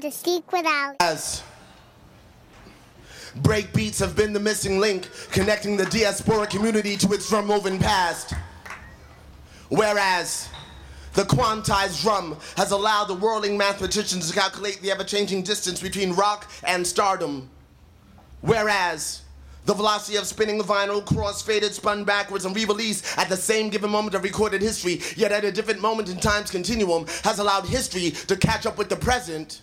to Secret Alley. As break beats have been the missing link connecting the diaspora community to its drum woven past. Whereas the quantized drum has allowed the whirling mathematicians to calculate the ever changing distance between rock and stardom. Whereas the velocity of spinning the vinyl, cross-faded, spun backwards, and re-released at the same given moment of recorded history, yet at a different moment in time's continuum, has allowed history to catch up with the present.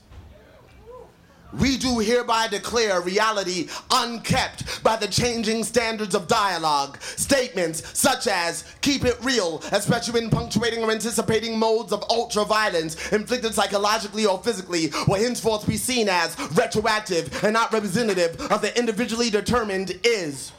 We do hereby declare reality unkept by the changing standards of dialogue. Statements such as, keep it real, especially when punctuating or anticipating modes of ultra violence inflicted psychologically or physically, will henceforth be seen as retroactive and not representative of the individually determined is.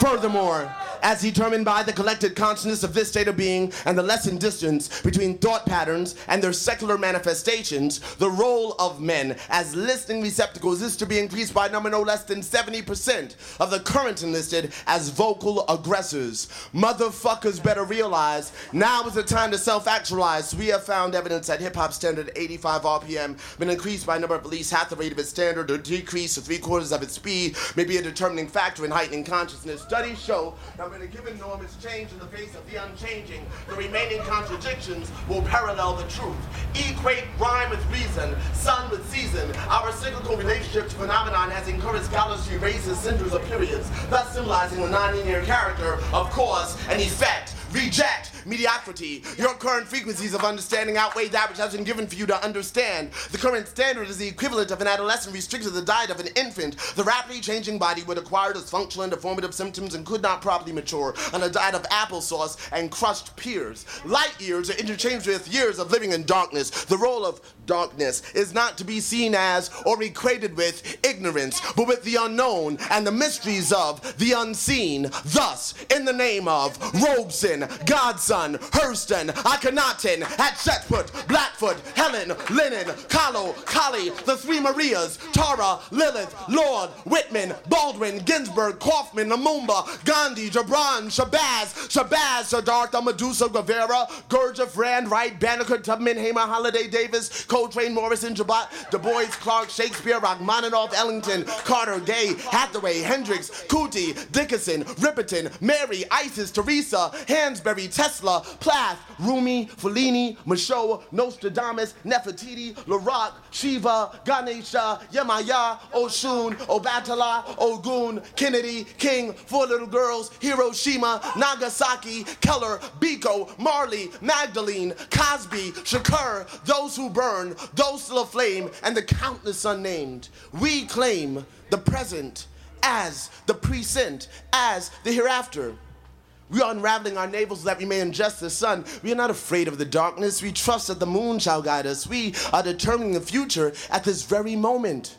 Furthermore, as determined by the collected consciousness of this state of being and the lessened distance between thought patterns and their secular manifestations, the role of men as listening receptacles is to be increased by a number no less than 70% of the current enlisted as vocal aggressors. Motherfuckers better realize now is the time to self actualize. We have found evidence that hip hop standard 85 RPM been increased by a number of at least half the rate of its standard or decreased to three quarters of its speed may be a determining factor in heightening consciousness. Studies show that when a given norm is changed in the face of the unchanging, the remaining contradictions will parallel the truth. Equate rhyme with reason, sun with season. Our cyclical relationship to phenomenon has encouraged scholars to erase the cinders of periods, thus symbolizing the non-linear character of cause and effect. Reject mediocrity. Your current frequencies of understanding outweigh that which has been given for you to understand. The current standard is the equivalent of an adolescent restricted to the diet of an infant. The rapidly changing body would acquire dysfunctional and deformative symptoms and could not properly mature on a diet of applesauce and crushed pears. Light years are interchanged with years of living in darkness. The role of darkness is not to be seen as or equated with ignorance, but with the unknown and the mysteries of the unseen. Thus, in the name of Robeson, Godson, Hurston, Akhenaten, Hatshepsut, Blackfoot, Helen, Lennon, Kahlo, Kali, the three Marias, Tara, Lilith, Lord, Whitman, Baldwin, Ginsburg, Kaufman, Lumumba, Gandhi, Gibran, Shabazz, Shabazz, Siddhartha, Medusa, Guevara, Gurdjieff, Rand, Wright, Banneker, Tubman, Hamer, Holiday, Davis, Coltrane, Morrison, Jabat, Du Bois, Clark, Shakespeare, Rachmaninoff, Ellington, Carter, Gay, Hathaway, Hendrix, Cootie, Dickinson, Ripperton, Mary, Isis, Teresa, Hansberry, Tesla, Plath, Rumi, Fellini, Michaud, Nostradamus, Nefertiti, Laroque, Shiva, Ganesha, Yemaya, Oshun, Obatala, Ogun, Kennedy, King, Four Little Girls, Hiroshima, Nagasaki, Keller, Biko, Marley, Magdalene, Cosby, Shakur, those who burn, those still aflame, and the countless unnamed. We claim the present as the present, as the hereafter. We are unraveling our navels that we may ingest the sun. We are not afraid of the darkness. We trust that the moon shall guide us. We are determining the future at this very moment.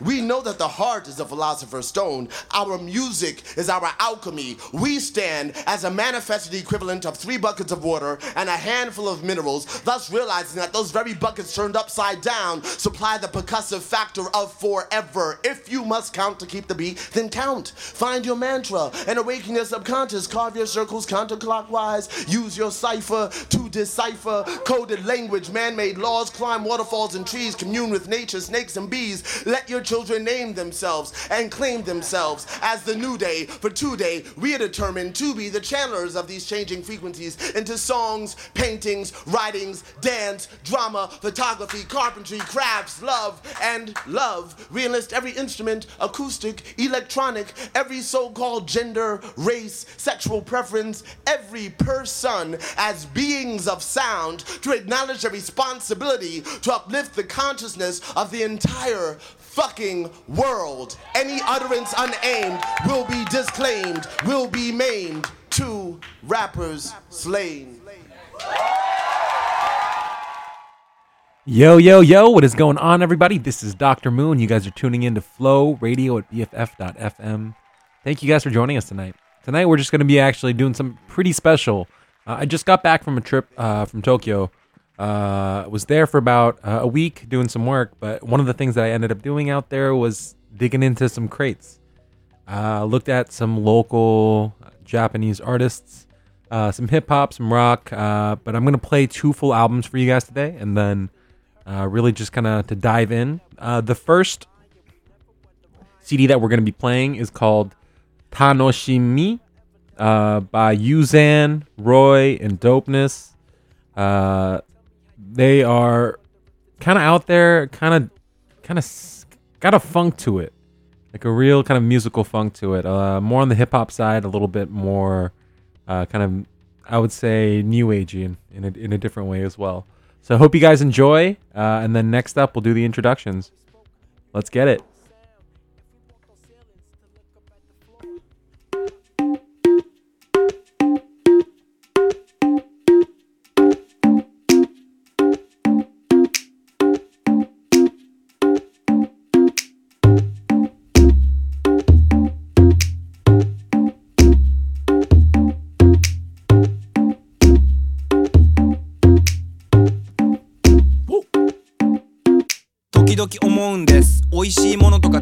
We know that the heart is the philosopher's stone. Our music is our alchemy. We stand as a manifested equivalent of three buckets of water and a handful of minerals, thus realizing that those very buckets turned upside down supply the percussive factor of forever. If you must count to keep the beat, then count. Find your mantra and awaken your subconscious. Carve your circles counterclockwise. Use your cipher to decipher coded language, man made laws, climb waterfalls and trees, commune with nature, snakes and bees. Let your children name themselves and claim themselves as the new day. For today, we are determined to be the channelers of these changing frequencies into songs, paintings, writings, dance, drama, photography, carpentry, crafts, love, and love. We enlist every instrument, acoustic, electronic, every so called gender, race, sexual preference, every person as beings of sound to acknowledge their responsibility to uplift the consciousness of the entire fucking world. Any utterance unaimed will be disclaimed, will be maimed. Two rappers slain. Yo, yo, yo, what is going on, everybody? This is Dr. Moon. You guys are tuning in to Flow Radio at BFF.FM. Thank you guys for joining us tonight. Tonight, we're just going to be actually doing something pretty special. Uh, I just got back from a trip uh, from Tokyo. Uh, was there for about uh, a week doing some work, but one of the things that I ended up doing out there was digging into some crates. Uh, looked at some local Japanese artists, uh, some hip hop, some rock. Uh, but I'm gonna play two full albums for you guys today, and then Uh, really, just kind of to dive in. The first CD that we're to be playing is called Tanoshimi uh, by Yuzan, Roy, and Dopeness. Uh, they are kind of out there, kind of, kind of got a funk to it, like a real kind of musical funk to it. Uh, more on the hip hop side, a little bit more, uh, kind of, I would say, new agey in, in a, in a different way as well. So I hope you guys enjoy. Uh, and then next up, we'll do the introductions. Let's get it.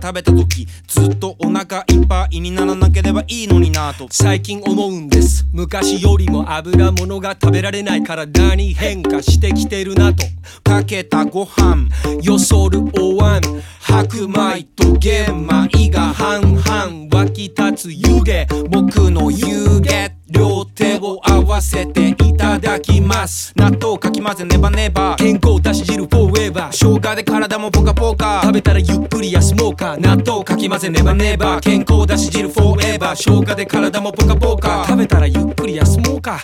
食べた時ずっとお腹いっぱいにならなければいいのになと。最近思うんです。昔よりも油物が食べられない体に変化してきてるなと。かけたご飯よそるお椀白米と玄米が半々湧き立つ湯気。僕の湯気両手を合わせていただきます。納豆かき混ぜネバネバ健康だし汁フォーエバー。生姜で体もポカポカ。食べたらゆっくり休もうか。納豆かき混ぜネバネバ健康だし汁フォーエバー。生姜で体もポカポカ。食べたらゆっくり休もうか。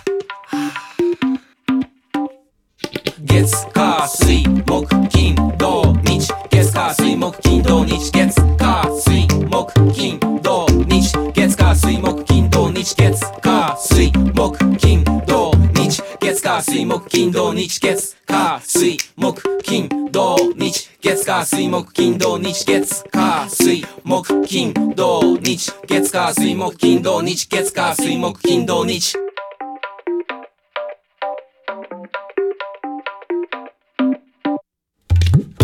月火水木金土。月火水木金土日月火水木金土日月火水木金土日月火水木金土日月火水木金土日月火水木金土日月火水木金土日月火水木金土日月火水木金土日月火水木金土日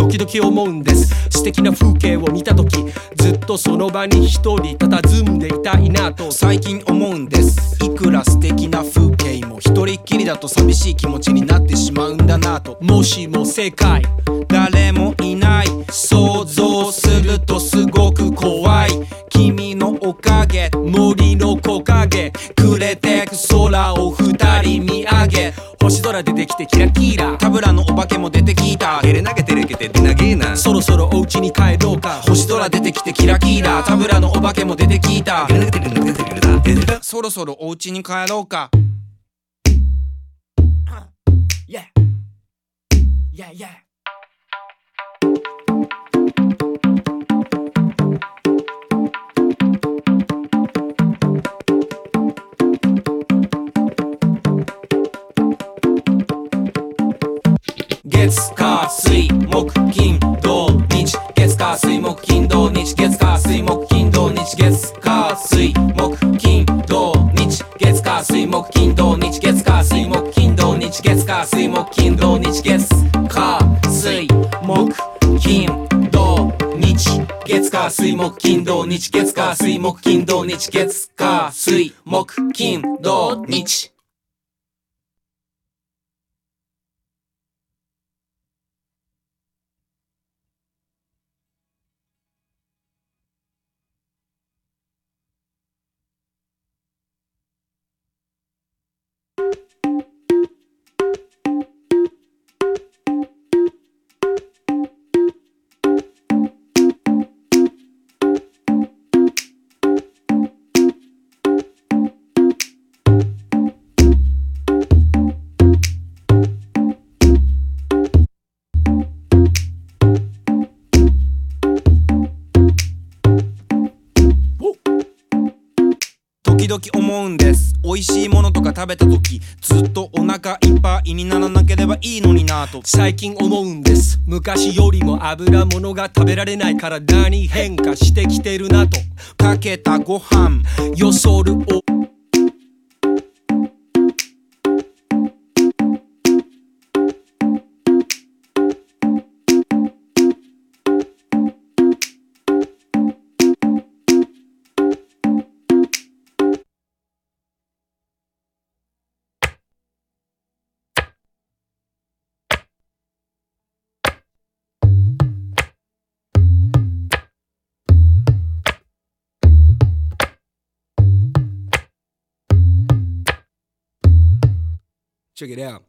時々思うんです。素敵な風景を見た時ずっとその場に一人佇んでいたいなと最近思うんです。いくら素敵な風景も一人っきりだと寂しい気持ちになってしまうんだなと。もしも世界誰もいない。想像するとすごく怖い。君のおかげ森の木陰。くれてく空を二人見上げ。星空出てきてキラキラ。田村のお化けも出てきた。ゲレ投げてるけて出なげえな。そろそろお家に帰ろうか。星空出てきてキラキラ。田村のお化けも出てきた。ゲレ投げてる投げてるそろそろお家に帰ろうか。Yeah. Yeah yeah 月火水木金土日月火水木金土日月火水木金土日月火水木金土日月火水木金土日月火水木金土日月火水木金土日月火水木金土日月火水木金土日月火水木金土日月火水木金土日々思うんです。美味しいものとか食べた時ずっとお腹いっぱいにならなければいいのになと。最近思うんです。昔よりも油物が食べられない体に変化してきてるなと。かけたご飯よそるお Check it out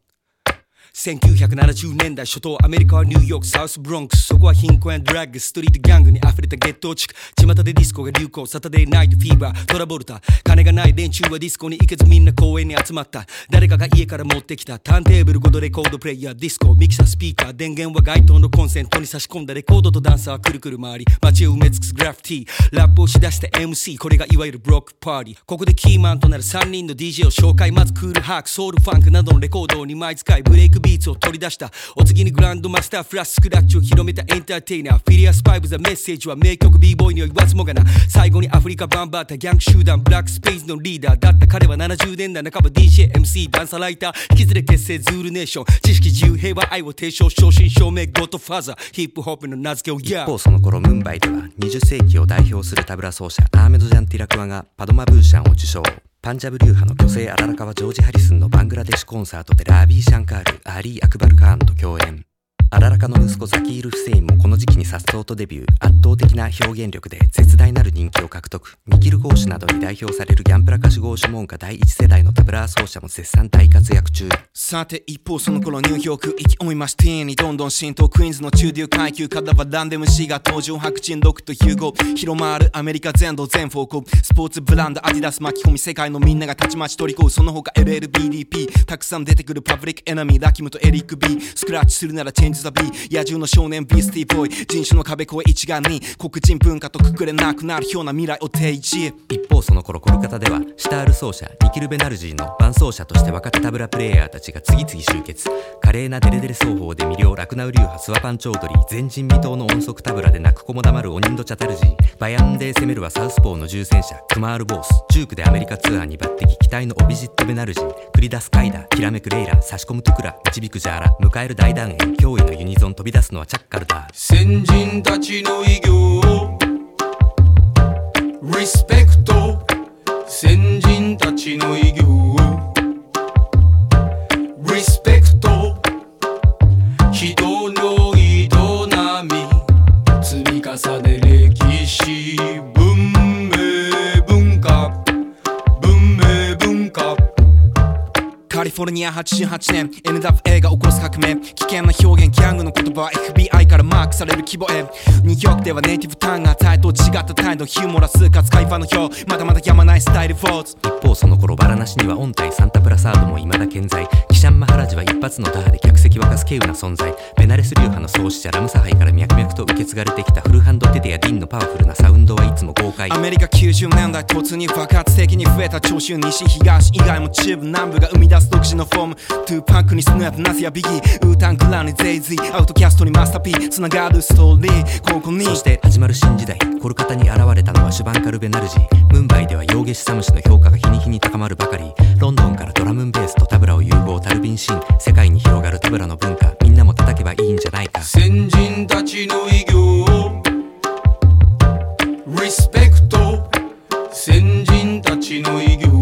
1970年代初頭アメリカはニューヨークサウスブロンクス。そこは貧困やドラッグストリートギャングに溢れたゲットー地区。巷でディスコが流行サタデーナイトフィーバートラボルタ金がない連中はディスコに行けずみんな公園に集まった。誰かが家から持ってきたターンテーブル5度レコードプレイヤーディスコミキサースピーカー電源は街灯のコンセントに差し込んだレコードとダンサーはくるくる回り街を埋め尽くすグラフィティ。ラップをしだした MC これがいわゆるブロックパーティー。ここでキーマンとなる3人の DJ を紹介。まずクールハークソウルファンクなどのレコードを2枚使い。ブレイクビーツを取り出した。お次にグランドマスターフラッシュスクラッチを広めたエンターテイナー。フューリアスファイブザメッセージは名曲 b ボーイには言わずもがな。最後にアフリカバンバータギャング集団ブラックスペーズのリーダーだった。彼は70年代半ば DJMC ダンサライター。引き連れ結成ズールネーション。知識自由平和愛を提唱正真正銘ゴッドファーザー。ヒップホップの名付け親一方その頃ムンバイでは20世紀を代表するタブラ奏者アーメド・ジャン・ティラクワがパドマ・ブーシャンを受賞。パンジャブ流派の巨星アララカはジョージ・ハリスンのバングラデシュコンサートでラービー・シャンカールアリー・アクバル・カーンと共演。アララカの息子ザキール・フセインもこの時期に颯爽とデビュー圧倒的な表現力で絶大なる人気を獲得。ニキル・ゴーシュなどに代表されるギャン・プラカシュ・ゴーシュ門下第一世代のタブラー奏者も絶賛大活躍中。さて一方その頃ニューヨーク勢いましティーンにどんどん浸透クイーンズの中流階級方はランデムシーが登場白人ロックとヒューゴ広まるアメリカ全土全方向スポーツブランドアディダス巻き込み世界のみんながたちまち取り込むその他 LLBDP たくさん出てくるパブリックエナミーラキムとエリック B スクラッチするならチェンジザ B 野獣の少年ビースティーボーイ人種の壁越え一丸に黒人文化とくくれなくなるような未来を提示。一方その頃コルカタではシタール奏者ニキル・ベナルジーの伴奏者として若手タブラプレイヤーたちが次々集結。華麗なデレデレ奏法で魅了ラクナウ流派スワパンチョードリー前人未到の音速タブラで泣く子も黙るオニンド・チャタルジー。バヤンで攻めるはサウスポーの重戦車クマール・ボースジュークでアメリカツアーに抜擢期待のオビジット・ベナルジー繰り出すカイダーきらめくレイラ差し込むトゥクラ導くジャーラ迎える大団円驚異のユニゾン飛び出すのはチャッカルだ。先人たちの偉業リスペクト。先人たちの偉業リスペクト。人の営み積み重ね歴史カリフォルニア88年 NWA が起こす革命。危険な表現。ギャングの言葉。は FBI からマークされる規模へ。ニューヨークではネイティブターンが態度違った態度ヒューモラスかつカイファの表。まだまだやまないスタイルフォーズ。一方その頃バラナシには音体サンタプラサードも未だ健在。キシャンマハラジは一発の打破で客席沸かす稀有な存在。ベナレス流派の創始者ラムサハイから脈々と受け継がれてきたフルハンドテテやディンのパワフルなサウンドはいつも豪快アメリカ90年代突入爆発的に増えた聴衆。西東以外も中部南部が生み出す独自のフォーム。トゥーパックにスヌープナスやビギー。ウータングラにジェイズィー。アウトキャストにマスターピー。つながるストーリー。ここに。そして始まる新時代。コルカタに現れたのはシュバンカル・ベナルジー。ムンバイではヨーゲシ・サムシの評価が日に日に高まるばかり。ロンドンからドラムンベースとタブラを融合タルビンシン。世界に広がるタブラの文化。みんなも叩けばいいんじゃないか。先人たちの偉業。をリスペクト先人たちの偉業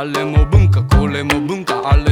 あれも文化これも文化あれ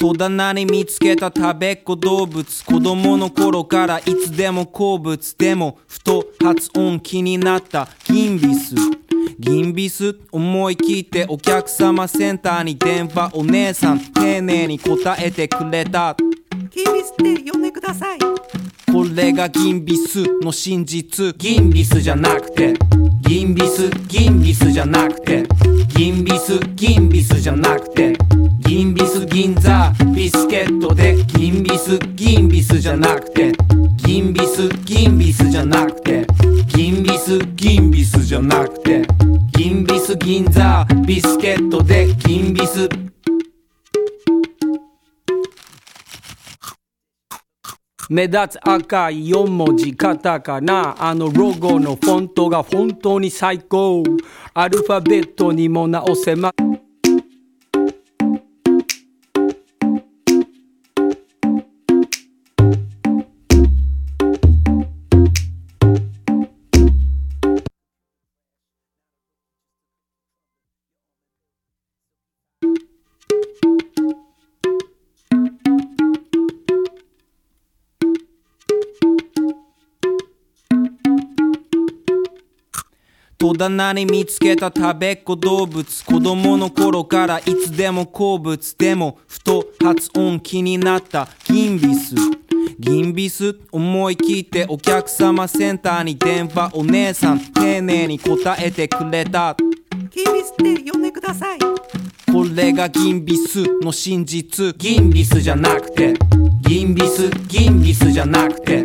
戸棚に見つけた食べっ子動物子供の頃からいつでも好物でもふと発音気になったギンビス。ギンビス思い切ってお客様センターに電話お姉さん丁寧に答えてくれた。キービスって呼んでください。これがギンビスの真実。ギンビスじゃなくて。ギンビスギンビスじゃなくて。ギンビスギンビスじゃなくてギンビス銀座ビスケットでギンビスギンビスじゃなくてギンビスギンビスじゃなくてギンビスギンビスじゃなくてギンビス銀座ビスケットでギンビス。目立つ赤い4文字カタカナ。あのロゴのフォントが本当に最高。アルファベットにも直せま戸棚に見つけた食べっ子動物子供の頃からいつでも好物でもふと発音気になったギンビス。ギンビス思い切ってお客様センターに電話お姉さん丁寧に答えてくれた。キービスって呼んでください。これがギンビスの真実。ギンビスじゃなくて。ギンビスギンビスじゃなくて。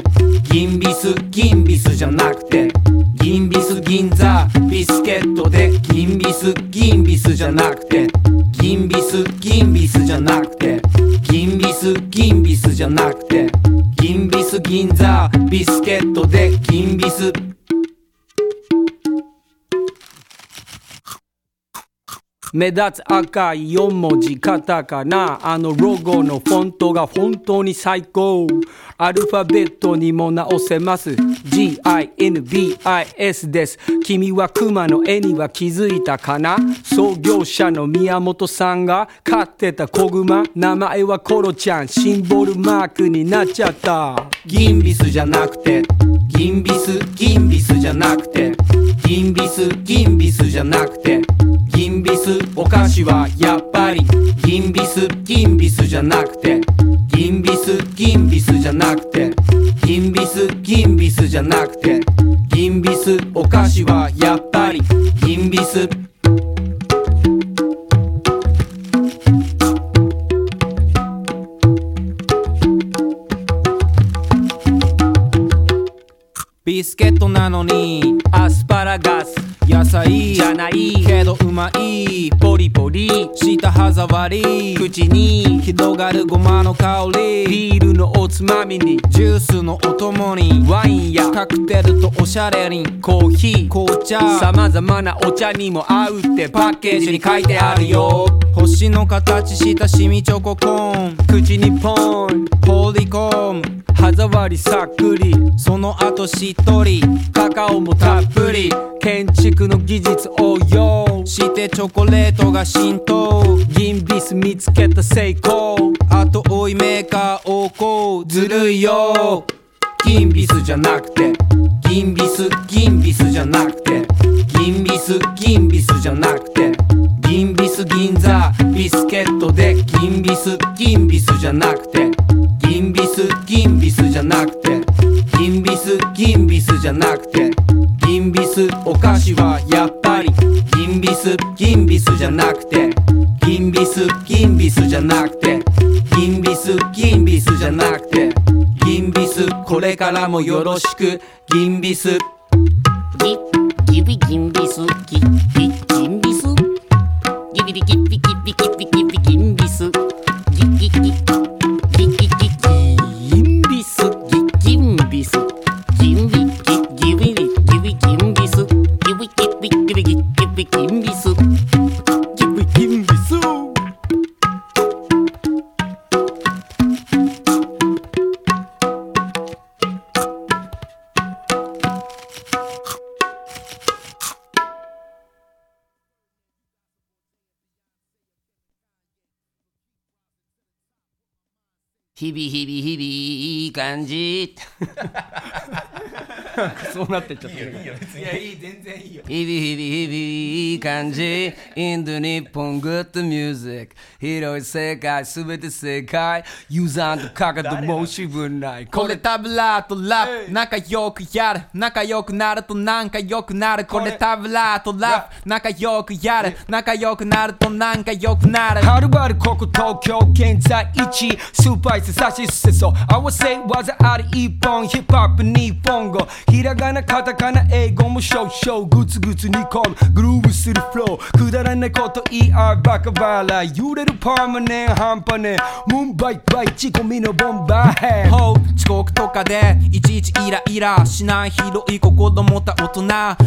ギンビスギンビスじゃなくてギンビス銀座ビスケットで銀ビス銀ビスじゃなくて。ギンビス銀ビスじゃなくて。ギンビスギンビスじゃなくて。ギンビス銀座ビスケットでギンビス。目立つ赤い4文字カタカナ。あのロゴのフォントが本当に最高。アルファベットにも直せます。GINBIS です。君はクマの絵には気づいたかな？創業者の宮本さんが飼ってた子グマ名前はコロちゃん。シンボルマークになっちゃった。ギンビスじゃなくて。ギンビスギンビスじゃなくて。ギンビスギンビスじゃなくて。ギンビスお菓子はやっぱりギンビスギンビスじゃなくてギンビスギンビスじゃなくてギンビスギンビスじゃなくてギンビスお菓子はやっぱりギンビス。ビスケットなのにアスパラガス。野菜じゃないけどうまいポリポリ舌歯触り。口に広がるごまの香り。ビールのおつまみにジュースのお供に。ワインやカクテルとおしゃれに。コーヒー紅茶。様々なお茶にも合うってパッケージに書いてあるよ。星の形したシミチョココーン。口にポン。ポリコーン。歯触りさっくり。その後しっとり。カカオもたっぷり。建築の技術応用してチョコレートが浸透ギンビス見つけた成功あと追いメーカー横行ずるいよギンビスじゃなくてギンビスギンビスじゃなくてギンビスギンビスじゃなくてギンビス銀座ビスケットでギンビスギンビスじゃなくてギンビスギンビスじゃなくてギンビスギンビスじゃなくてギンビスお菓子はやっぱりギンビスギンビスじゃなくてギンビスギンビスじゃなくてギンビスギンビスじゃなくてギンビスこれからもよろしくギンビス。ギギビギンビスギギギンビス。ギビリギビギビギビギビギンビス。ビギギビギンビスギビギンビス日々日々日々いい感じそうなってっちゃった日々日々日々いい感じインド日本グッドミュージック。広い世界すべて正解ユーザーとかかと申し分ない。これタブラーとラップ。仲良くやる仲良くなるとなんか良くなる。これ。タブラーとラップ。仲良くやる仲良くなるとなんか良くなる。はるばるここ東京現在一。スーパーイスさしすせそ。合わせ技あり一本ヒップホップ日本語。ひらがなカタカナ英語も少々グツグツ煮込むグルーブするフローくだらないこと言い合うバカ笑い揺れるパーマネン半端ねえムーンバイバイ仕込みのボンバーヘッ遅刻とかでいちいちイライラしない広い心持った大人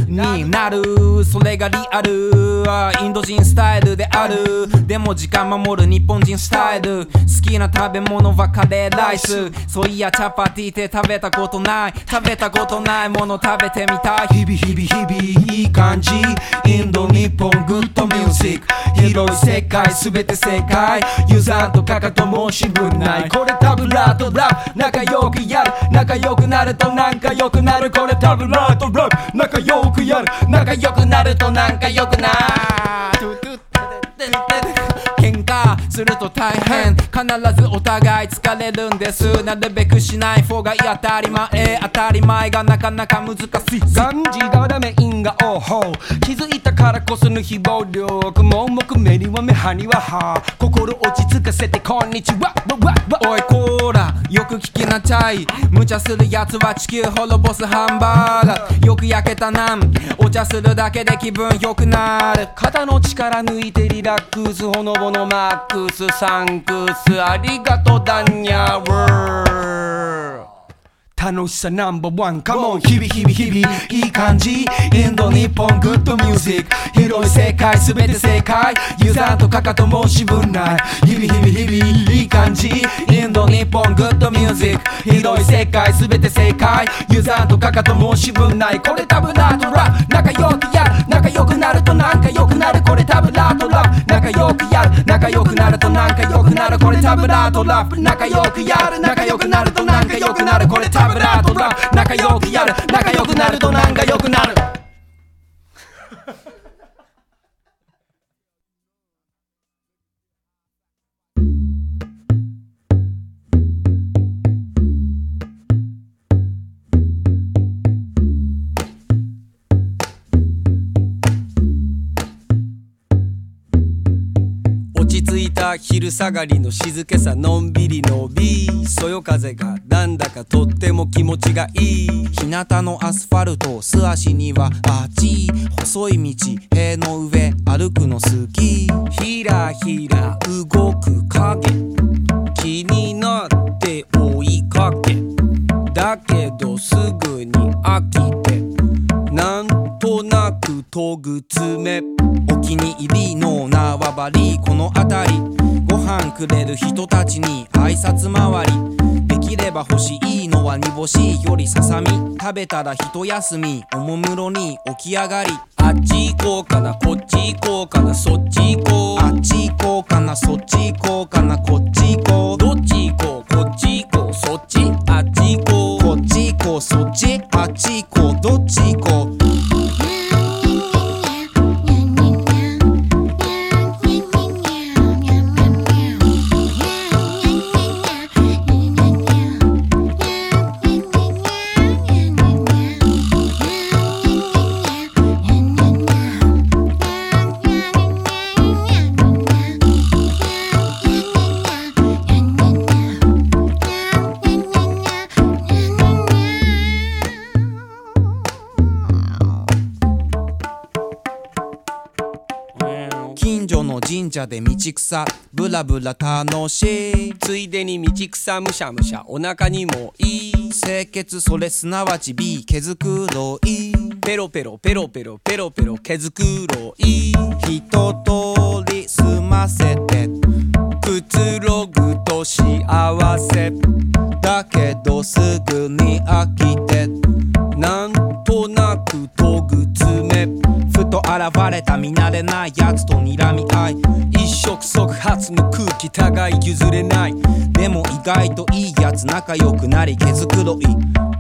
になる。それがリアル。あインド人スタイルである。でも時間守る日本人スタイル。好きな食べ物はカレーライス。そういやチャパティって食べたことない。食べたことないもの食べてみたい。日々日々日々いい感じ。インド日本グッドミュージック。広い世界すべて正解。ユーザーとかかと申し分ない。これタブラとラップ仲良くやる。仲良くなるとなんか良くなる。これタブラとラップ仲良くやる。仲良くなるとなんか良くなる。すると大変。必ずお互い疲れるんです。なるべくしない方がいい。当たり前。当たり前がなかなか難しい。ガンジがダメ。因果応報。気づいたからこその非暴力盲目目には目歯には。歯心落ち着かせてこんにちは。わわわおいこーらよく聞きなちゃい無茶するやつは地球滅ぼすハンバーガー。よく焼けたなんお茶するだけで気分良くなる。肩の力抜いてリラックス。ほのぼのマックスサンクスありがとうダンニャー楽しさナンバーワンカモン日々日々日々いい感じインド日本グッドミュージック広い世界すべて正解ユーザーとかかと申し分ない日々日々日々いい感じインド日本グッドミュージック広い世界すべて正解ユーザーとかかと申し分ないこれタブラートラ仲良くや仲良くなるとなんか良くなるこれタブラートラ仲良くや仲良くなるとなんか良くなるこれタブラートラップ仲良くやる仲良くなるとなんか良くなるこれタブラートラップ仲良くやる仲良くなるとなんか良くなる昼下がりの静けさのんびりのびそよ風がなんだかとっても気持ちがいい。日向のアスファルト素足にはバチ細い道塀の上歩くの好き。ひらひら動く影。気になって追いかけ。だけどすぐに飽きて。なんとなくとぐ爪お気に入りの縄張り。この辺り。ご飯くれる人たちに挨拶回り。できれば欲しいのは煮干し。よりささみ。食べたら一休み。おもむろに起き上がり。あっち行こうかな。こっち行こうかな。そっち行こう。あっち行こうかな。そっち行こうかな。こっち行こう。どっち行こう。こっち行こう。そっち。あっち行こう。こっち行こう。そっち。あっち行こう。どっち行こう。神社で道草ブラブラ楽しい。ついでに道草むしゃむしゃお腹にもいい。清潔それすなわち B 毛づくろい。ペロペロペロペロペロペロ毛づくろい。一通り済ませてくつろぐと幸せ。だけどすぐに飽きてと現れた見慣れないやつと睨み合い。一触即発の空気互い譲れない。でも意外といいやつ仲良くなり毛づくろい。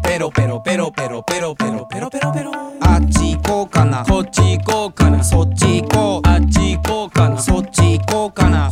ペロペロペロペロペロペロペロペロペロ。あっち行こうかな。こっち行こうかな。そっち行こう。あっち行こうかな。そっち行こうかな。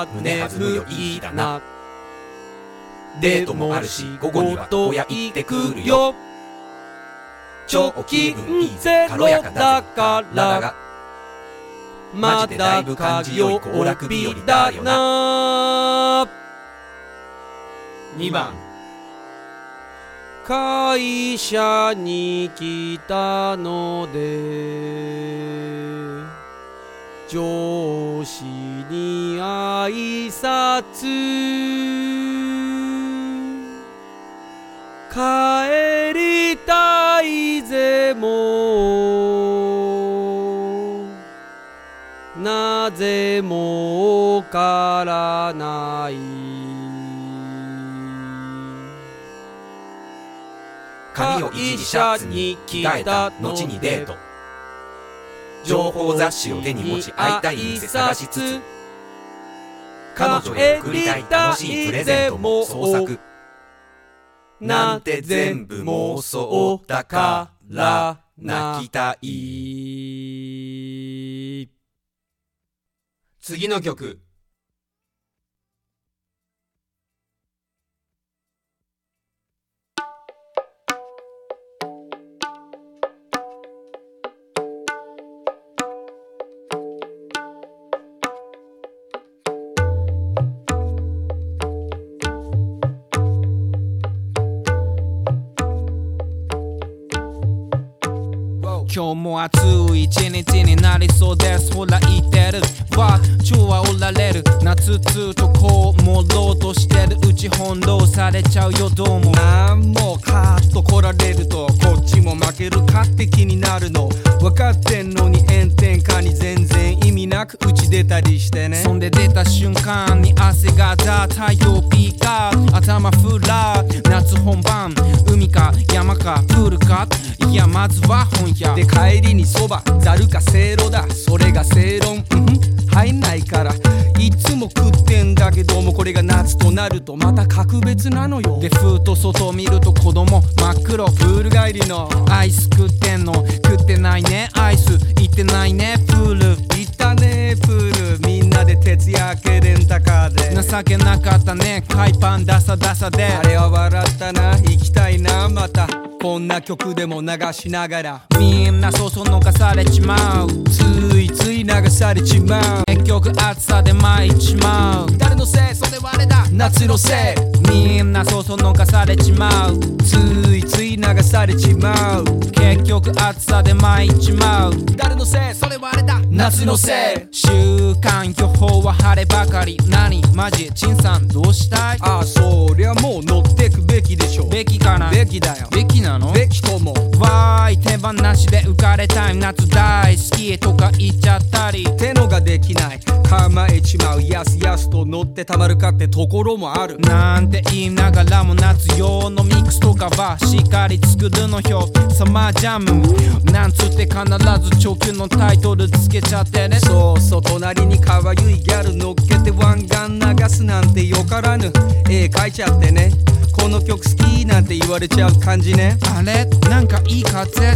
やかだから胸弾むよいだな。デートもあるし午後には床屋行ってくるよ。超気分いいぜ軽やかだぜ。体がマジでだいぶ感じよい行楽日和だよな。2番。会社に来たので上司に挨拶。帰りたいぜも。うなぜもわからない。髪をいじりシャツに着替えた後にデート。情報雑誌を手に持ち会いたい店探しつつ彼女へ送りたい楽しいプレゼントも創作なんて全部妄想だから泣きたい次の曲今日も暑い一日になりそうです。ほら言ってる。わ超はおられる。夏つとこうもろうとしてる。うち翻弄されちゃうよ。どうもなんもカーッと来られるとこっちも負けるかって気になるの。分かってんのに炎天下に全然意味なく打ち出たりしてね。そんで出た瞬間に汗がザー太陽ピーカー。頭フラー。夏本番。海か山かプールか？いやまずは本屋。帰りにそば。ざるかせいろだ。それが正論。うん入んないから。いつも食ってんだけどもこれが夏となるとまた格別なのよ。でふーと外見ると子供真っ黒プール帰りの。アイス食ってんの。食ってないね。アイス行ってないね。プール行ったね。プール。みんなで徹夜明けレンタカーで。情けなかったね。海パンダサダサで。あれは笑ったな。行きたいなまた。こんな曲でも流しながら。みんなそそのかされちまう。ついつい流されちまう。結局暑さで参っちまう。誰のせい？それはあれだ。夏のせい。みんなそそのかされちまう。ついつい流されちまう。結局暑さで参っちまう。誰のせい？それはあれだ。夏のせい。週間予報は晴ればかり。何？マジ？チンさんどうしたい？ああそりゃもう乗ってくべきでしょべきかな？べきだよ。べきなの？べきともわーい手放しで浮かれたい。夏大好きとか言っちゃったり。てのができない。構えちまうやすやすと乗ってたまるかってところもある。なんて言いながらも夏用のミックスとかはしっかり作るのよ。サマージャム。なんつって必ず長級のタイトルつけちゃってね。そうそう隣に可愛いギャル乗っけて湾岸流すなんてよからぬ。絵描いちゃってね。この曲好きなんて言われちゃう感じね。あれ？なんかいい風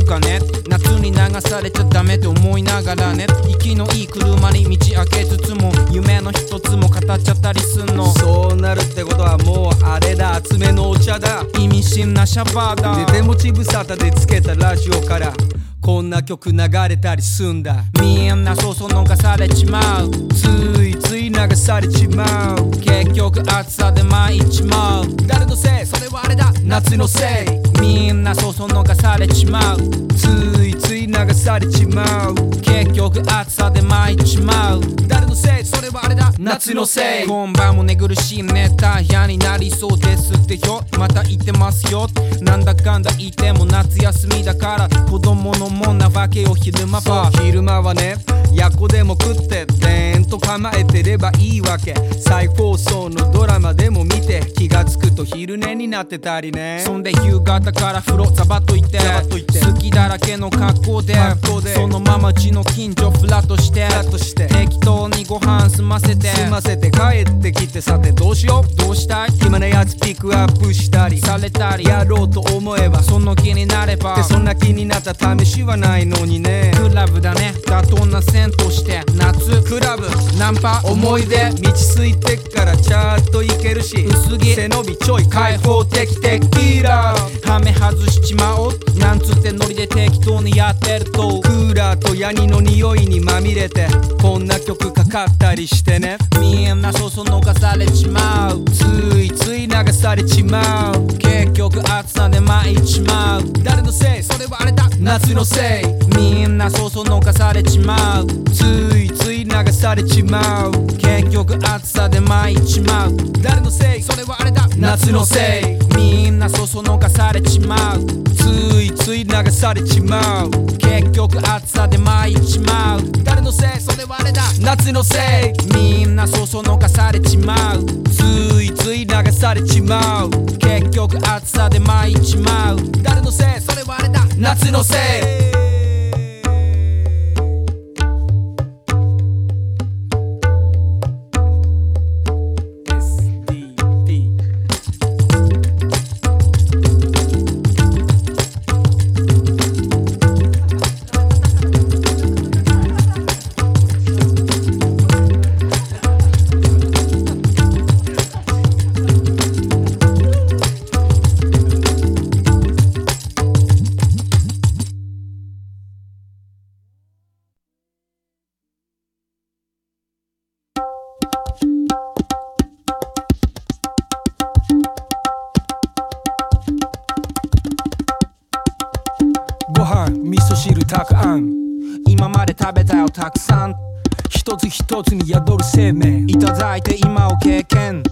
とかね。夏に流されちゃダメって思いながらね。息のいい車に道開けつつも夢の一つも語っちゃったりすんの。そうなるってことはもうあれだ。厚めのお茶だ。意味深なシャバーだ。で手持ち無沙汰でつけたラジオからこんな曲流れたりすんだ。みんなそそのかされちまう。ついつい流されちまう。結局暑さで参っちまう。誰のせい？それはあれだ夏のせいみんなそそのかされちまうついつい流されちまう結局暑さで参っちまう誰のせいそれはあれだ夏のせい。今晩も寝苦しい熱帯夜になりそうですってよ。また言ってますよ。なんだかんだ言っても夏休みだから子供のもんなわけよ昼間は。昼間はねやこでも食ってでーんと構えてればいいわけ。再放送のドラマでも見て気がつくと昼寝になってたりね。そんで夕方から風呂ザバッと行っと行って。好きだらけの格好で格好で。そのままうちの近所フラッとしてフラッとして。適当にご飯済ませて。済ませて帰ってきてさてどうしよう。どうしたい？暇なやつピックアップしたり。されたり。やろうと思えば。その気になれば。でそんな気になった試しはないのにね。クラブだね。妥当な線として。夏クラブ。ナンパ思い出。道すいてっからちゃんといけるし。薄着。背伸びちょい開放的テキーラはめ外しちまおう。なんつってノリで適当にやってると。クーラーとヤニの匂いにまみれて。こんな曲かかったりしてね。みんなそそのかされちまう。ついつい流されちまう。結局暑さで参っちまう。誰のせい？それはあれだ。夏のせい。みんなそそのかされちまう。ついつい流されちまう。結局暑さで参っちまう。誰のせい？それはあれだ。夏のせい。みんなそそのかされちまう。ついつい流されちまう。結局暑さで参っちまう。誰のせい？それはあれだ。夏のせい。みんなそそのかされちまう。ついつい流されちまう。結局暑さで参っちまう。誰のせい？それはあれだ。夏のせい。たくあん。今まで食べたよたくさん。一つ一つに宿る生命。いただいて今を経験。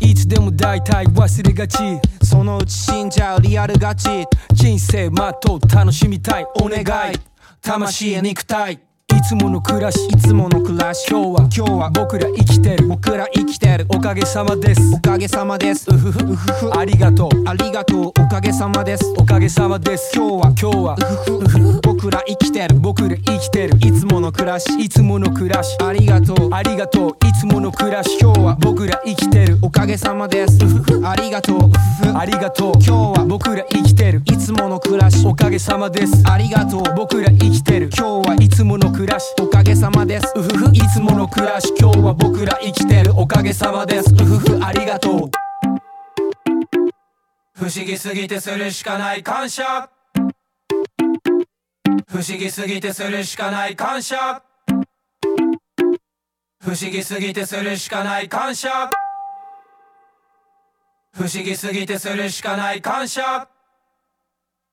いつでも大体忘れがち。そのうち死んじゃうリアルガチ。人生まっとう楽しみたい。お願い。魂や肉体。いつもの暮らし。いつもの暮らし。今日は今日は僕ら生きてる。僕ら生きてる。おかげさまです。おかげさまです。うふふうふふ。ありがとう。ありがとう。おかげさまです。おかげさまです。今日は今日はうふふ。僕ら生きてる。僕ら生きてる。いつもの暮らし。いつもの暮らし。ありがとう。ありがとう。いつもの暮らし。今日は僕ら生きてる。おかげさまです。うふふ。ありがとう。うふふ。ありがとう。今日は僕ら生きてる。いつもの暮らし。おかげさまです。ありがとう。僕ら生きてる。今日はいつもの暮らし暮らしおかげさまです。うふふいつもの暮らし。今日は僕ら生きてる。おかげさまです。うふふありがとう。不思議すぎてするしかない感謝。不思議すぎてするしかない感謝。不思議すぎてするしかない感謝。不思議すぎてするしかない感謝。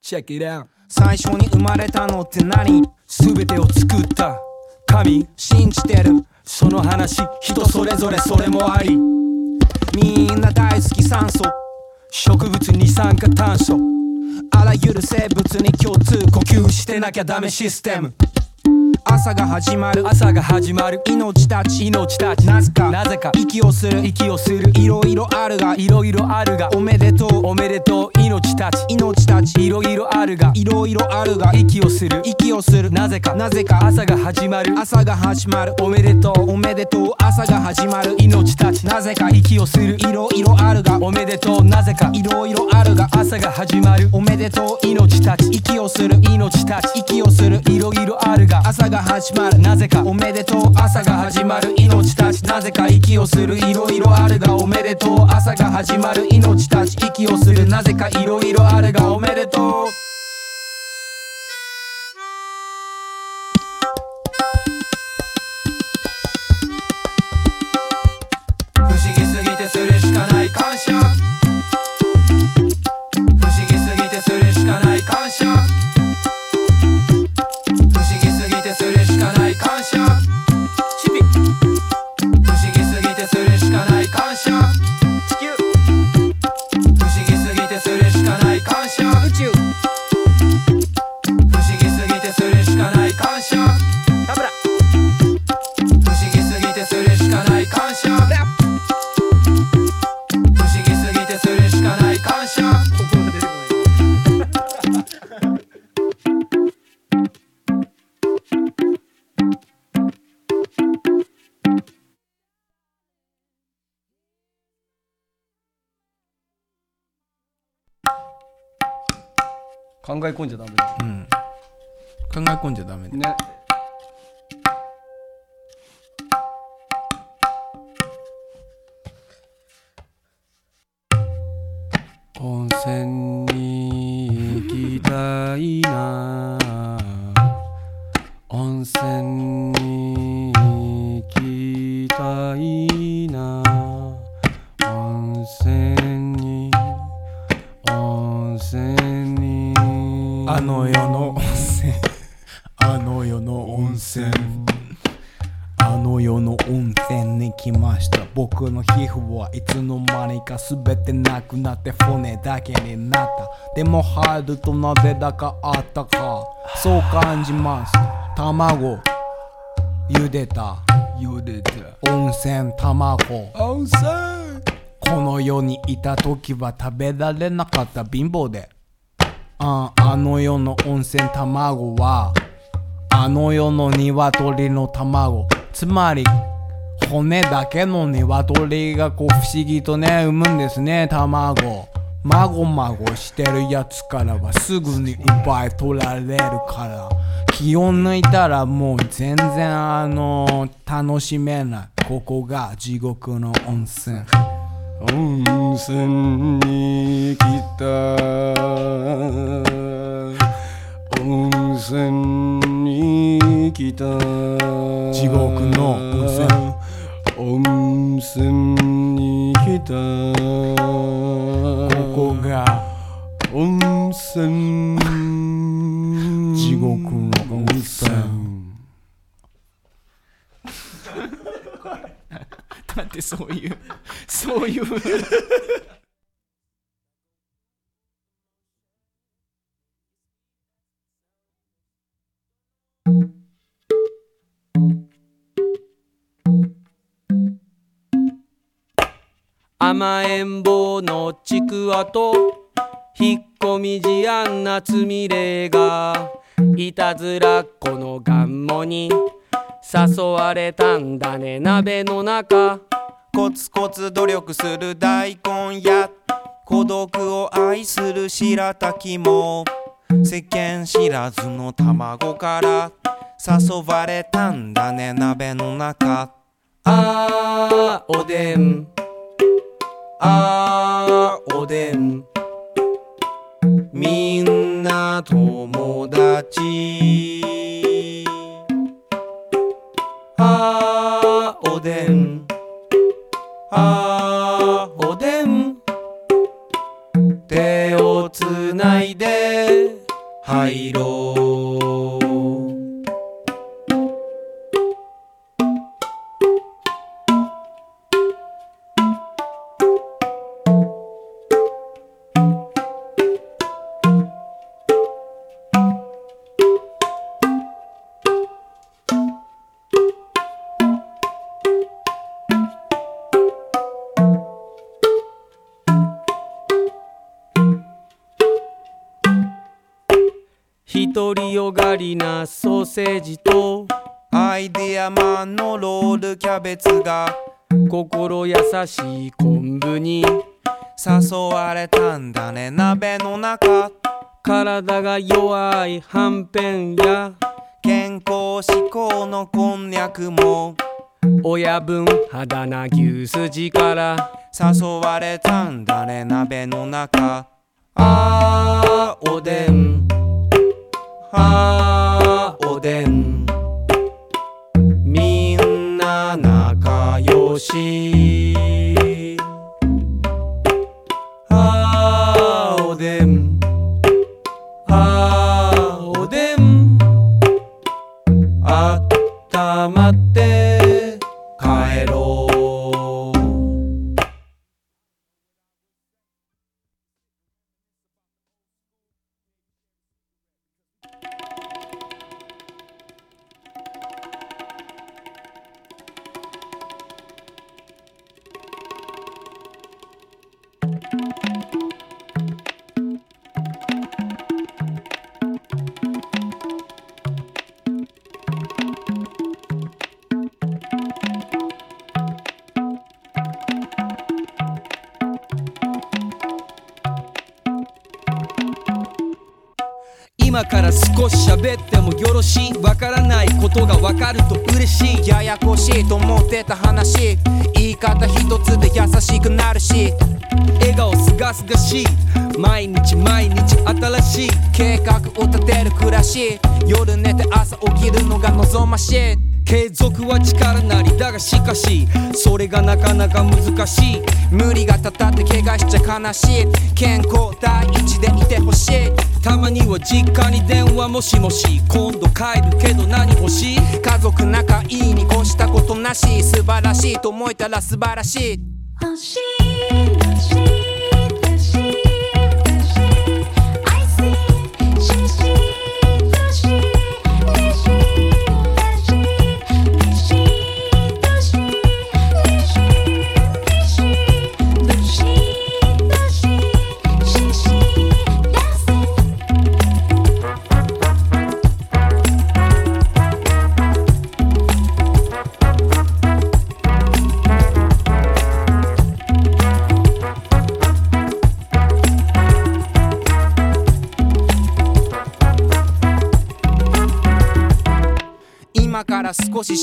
Check it out 最初に生まれたのって何？全てを作った。神信じてる。その話人それぞれそれもあり。みんな大好き酸素。植物二酸化炭素。あらゆる生物に共通呼吸してなきゃダメシステム。朝が始まる。朝が始まる。命たち命たち。なぜか。なぜか。息をする息をする。いろいろあるがいろいろあるが。おめでとう。おめでとう。命たち。命たち。いろいろあるが。いろいろあるが。息をする。息をする。なぜか。なぜか。朝が始まる。朝が始まる。おめでとう。おめでとう。朝が始まる。命たち。なぜか。息をする。いろいろあるが。おめでとう。なぜか。いろいろあるが。朝が始まる。おめでとう。命たち。息をする。命たち。息をする。いろいろあるが朝がが始まる。なぜか。おめでとう。朝が始まる。命たち。なぜか息をする。いろいろあるがおめでとう。朝が始まる。命たち。息をする。なぜかいろいろあるがおめでとう。え込んじゃダメだ。うん。考え込んじゃダメだね。温泉に行きたいな。温泉にも入るとなぜだかあったか。そう感じます。卵。茹でた。茹でた温泉卵。温泉。この世にいた時は食べられなかった貧乏で。ああの世の温泉卵はあの世の鶏の卵。つまり骨だけの鶏がこう不思議とね産むんですね卵まごまごしてるやつからはすぐに奪い取られるから気を抜いたらもう全然あの楽しめない。ここが地獄の温泉。温泉に来た温泉に来た。地獄の温泉。温泉に来たが温泉。地獄の温泉。だってそういうそういう。甘えん坊のちくわと引っ込み思案なつみれがいたずらっ子のガンモに誘われたんだね。鍋の中コツコツ努力する大根や孤独を愛する白滝も世間知らずの卵から誘われたんだね。鍋の中。あーおでんあおでん。みんな友達。ああおでん。あおでん。手をつないで入ろう。セージとアイデアマンのロールキャベツが心優しい昆布に誘われたんだね。鍋の中。体が弱いはんぺんや健康志向のこんにゃくも親分肌な牛すじから誘われたんだね。鍋の中。あーおでん。あー。でん。みんな仲良し。我しちゃ悲しい健康第一でいてほしい。たまには実家に電話もしもし。今度帰るけど何欲しい？家族仲いいに越したことなし。素晴らしいと思えたら素晴らしい。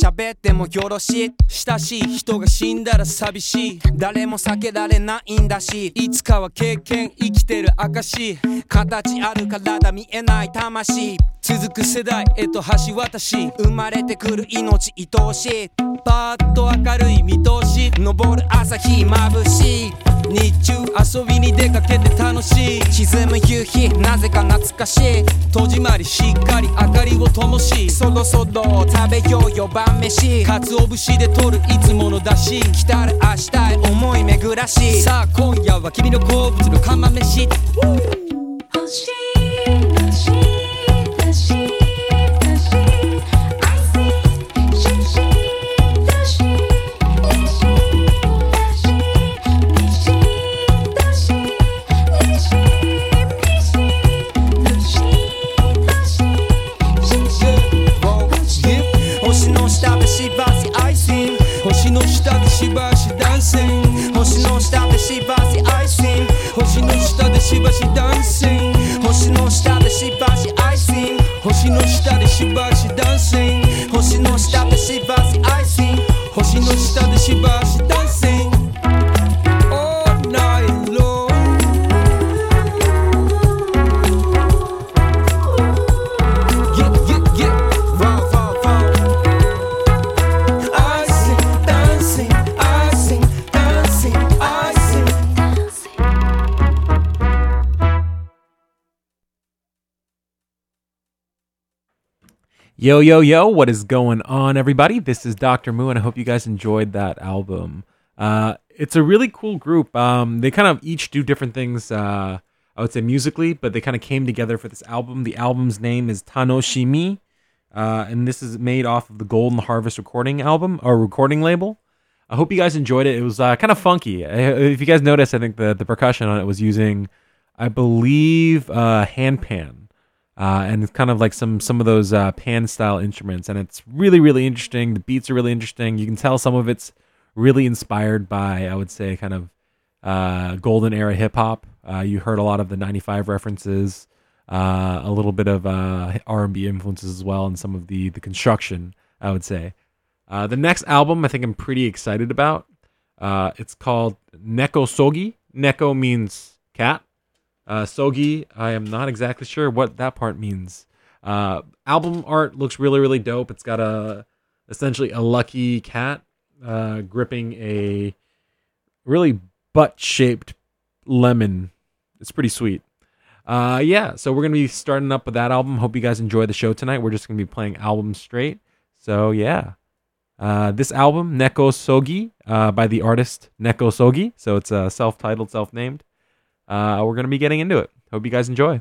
喋ってもよろしい。親しい人が死んだら寂しい。誰も避けられないんだし。いつかは経験生きてる証形ある体見えない魂。続く世代へと橋渡し。生まれてくる命愛おしい。パーッと明るい見通し。昇る朝日眩しい。日中遊びに出かけて楽しい。沈む夕日なぜか懐かしい。戸締まりしっかり明かりを灯しそろそろ食べようよ晩飯。鰹節で取るいつもの出汁。来たる明日へ思い巡らしさあ今夜は君の好物の釜飯。欲しい。星の下でしばし I sing 星の下でしばしダンシン。星の下でしばし I sing 星の下でしばし Yo, yo, yo, what is going on, everybody? This is Dr. Moo, and I hope you guys enjoyed that album. Uh, it's a really cool group. Um, they kind of each do different things, uh, I would say musically, but they kind of came together for this album. The album's name is Tanoshimi, uh, and this is made off of the Golden Harvest recording album or recording label. I hope you guys enjoyed it. It was uh, kind of funky. Uh, If you guys noticed, I think the, the percussion on it was using, I believe, uh, handpan uh, and it's kind of like some some of those uh, pan style instruments, and it's really really interesting. The beats are really interesting. You can tell some of it's really inspired by I would say kind of uh, golden era hip hop. Uh, you heard a lot of the '95 references, uh, a little bit of uh, R&B influences as well, and some of the the construction. I would say the next album I think I'm pretty excited about. It's called Neko Sogi. Neko means cat. Uh, Sogi, I am not exactly sure what that part means. Uh, album art looks really, really dope. It's got a essentially a lucky cat uh, gripping a really butt shaped lemon. It's pretty sweet. Uh, yeah, so we're gonna be starting up with that album. Hope you guys enjoy the show tonight. We're just gonna be playing albums straight. So yeah, uh, this album Neko Sogi uh, by the artist Neko Sogi. So it's uh, self-titled, self-named. Uh, we're gonna be getting into it. Hope you guys enjoy.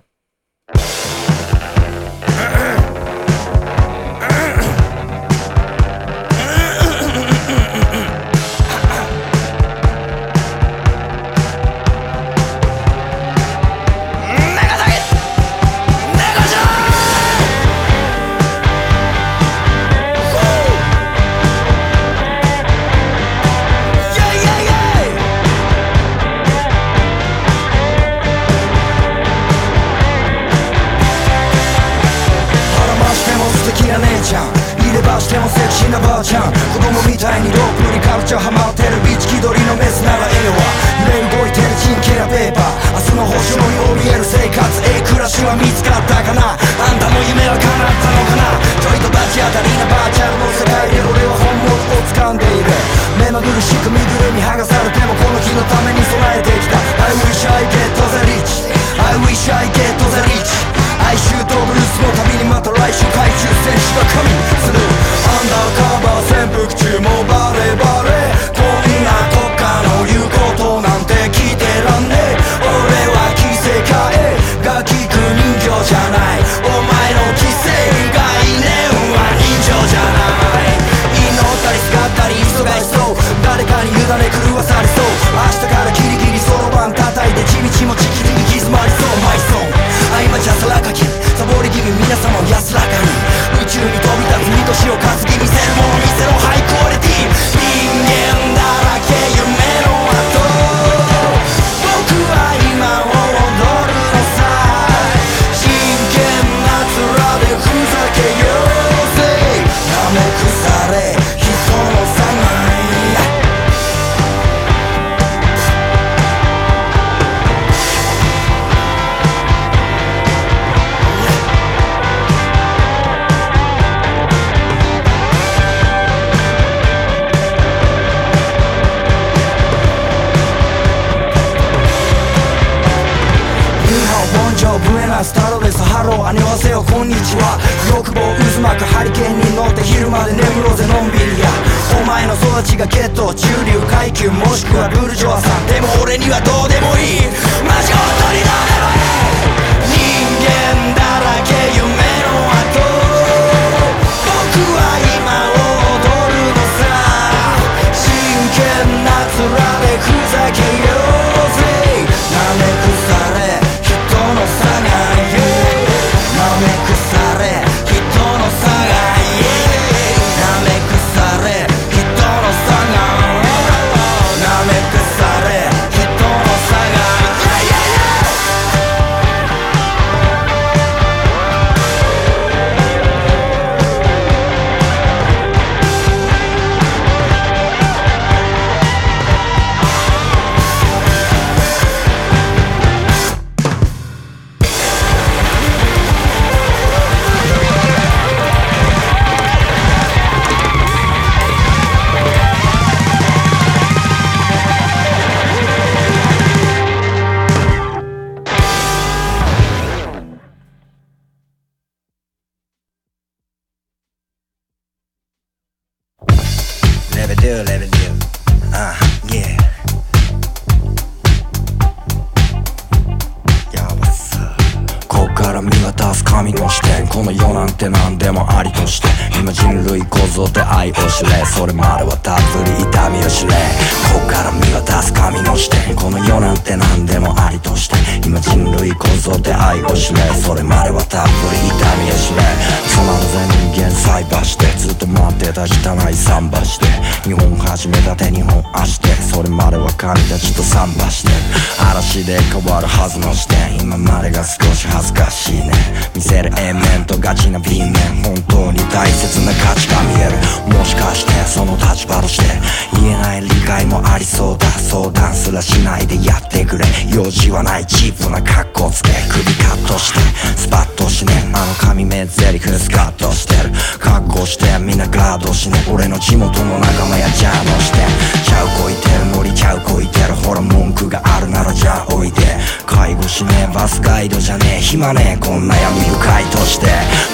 たいにロープにカルチャーハマってるビチ気取りのメスならええわ揺れ動いてるチンケラペーパー明日の星のよう見える生活ええ暮らしは見つかったかなあんたの夢は叶ったのかなちょいと罰当たりなバーチャルの世界で俺は本物を掴んでいる目まぐるしく身ぐるみ剥がされてもこの日のために備えてきた。I wish I get the rich. I wish I get the rich. 哀愁とブルースの旅にまた来週怪獣戦士が神するアンダーカバー潜伏中もバレバレこんな国家の言うことなんて聞いてらんねえ俺は着せ替えが効く人形じゃないお前の既成概念は人情じゃない祈ったりすがったり忙しそう誰かに委ね狂わされそう明日からギリギリそろばん叩いて地道もチキチキじゃさらかきサボり気味皆様を安らかに。宇宙に飛び立つ見年を担ぎ見せるもの見せろ。ハイクオリティアニョハセヨこんにちは。欲望渦巻くハリケーンに乗って昼まで眠ろうぜのんびりや。お前の育ちがゲット中流階級もしくはブルジョアさん。でも俺にはどうでもいい。マジ本当にどうでもいい人間だ。地元の仲間やジャーノして。ちゃうこいてるノリちゃうこいてる。ほら文句があるならじゃあおいで。介護しねえバスガイドじゃねえ。暇ねえこんな闇深いとして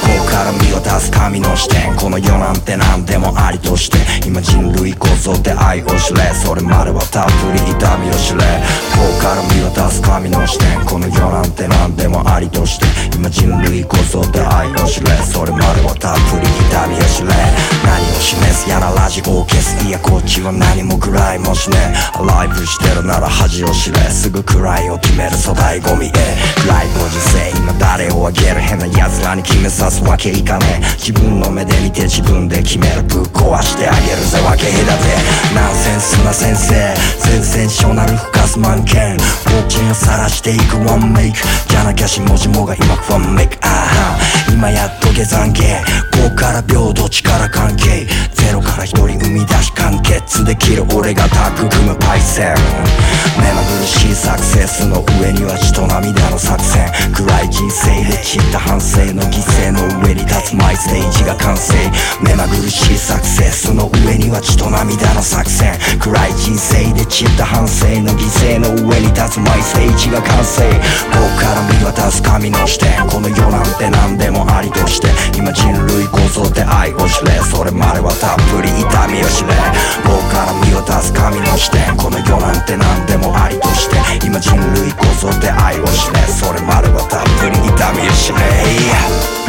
ここから見渡す神の視点この世なんて何でもありとして今人類構造で愛を知れそれまではたっぷり痛みを知れここから見渡す神の視点この世なんて何でもありとして今人類構造で愛を知れそれまではたっぷり痛みを知れ何を示すやらラジオを消すいやこっちは何も暗いもしねライブしてるなら恥を知れすぐ暗いを決める粗大ゴミへ暗いご今誰をあげる変な奴らに決めさすわけいかね。え自分の目で見て自分で決めるぶっ壊してあげるぜ。分け隔て。ナンセンスな先生。センセーショナル吹かすマンケンボッチンを晒していく。ワンメイクじゃなきゃしもじもが今ファンメイク。あは今やっと下山系ここから平等力関係。ゼロから一人生み出し完結できる俺がタッグ組むパイセン。目まぐるしいサクセスの上には血と涙の作戦。暗い人生で散った反省の犠牲の上に立つマイステージが完成。目まぐるしいサクセスの上には血と涙の作戦。暗い人生で散った反省の犠牲の上に立つマイステージが完成。ここから見渡す神の視点。この世なんて何でもありとして。今人類構造で愛を知れそれまではたっぷり痛みを知れ。棒から身を出す神の視点。この世なんて何でもありとして今人類こそで愛を知れそれまではたっぷり痛みを知れ。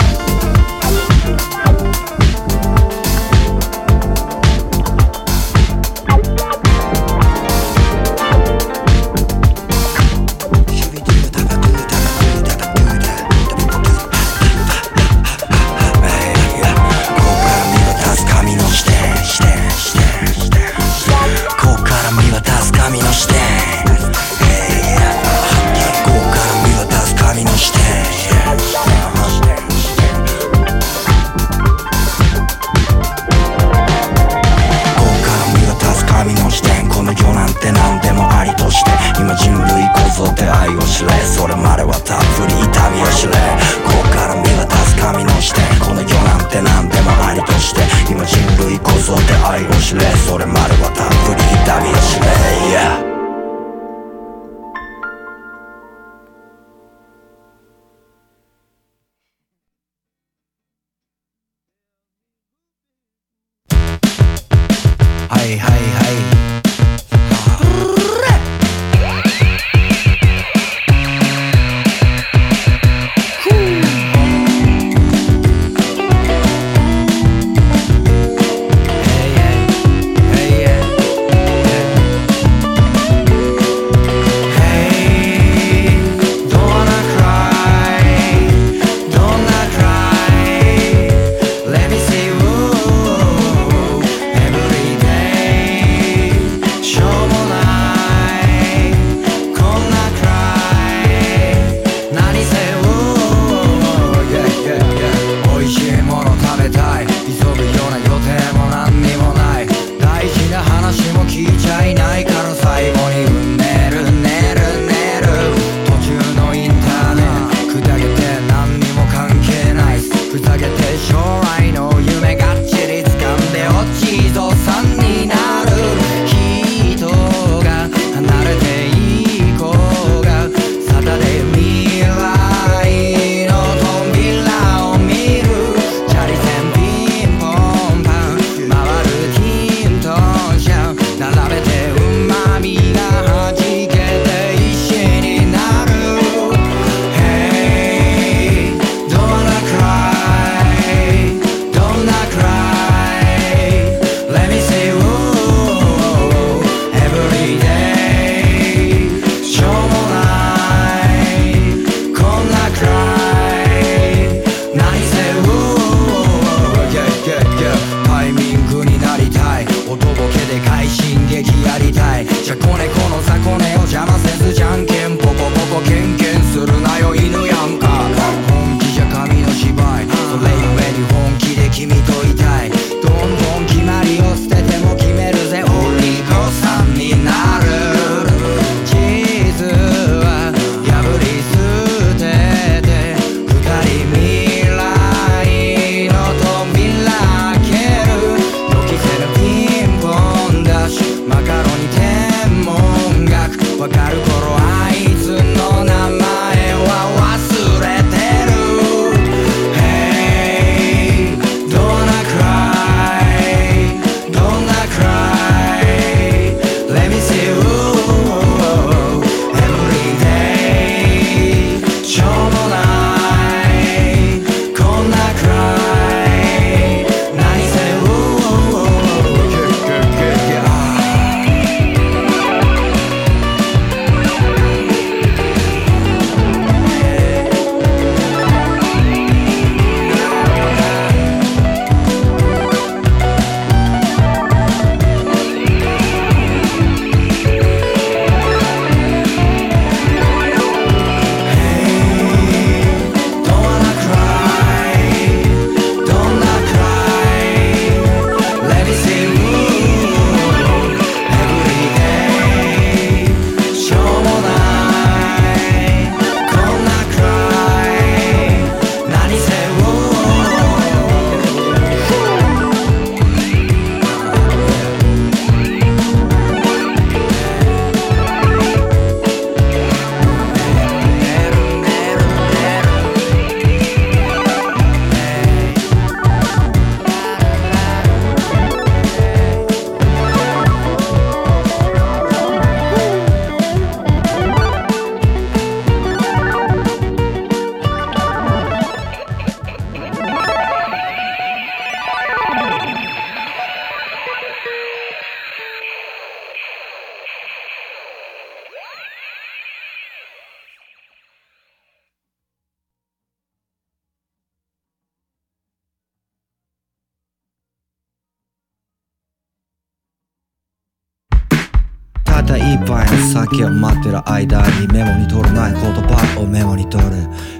杯の酒を待ってる間にメモに取るない言葉をメモに取る。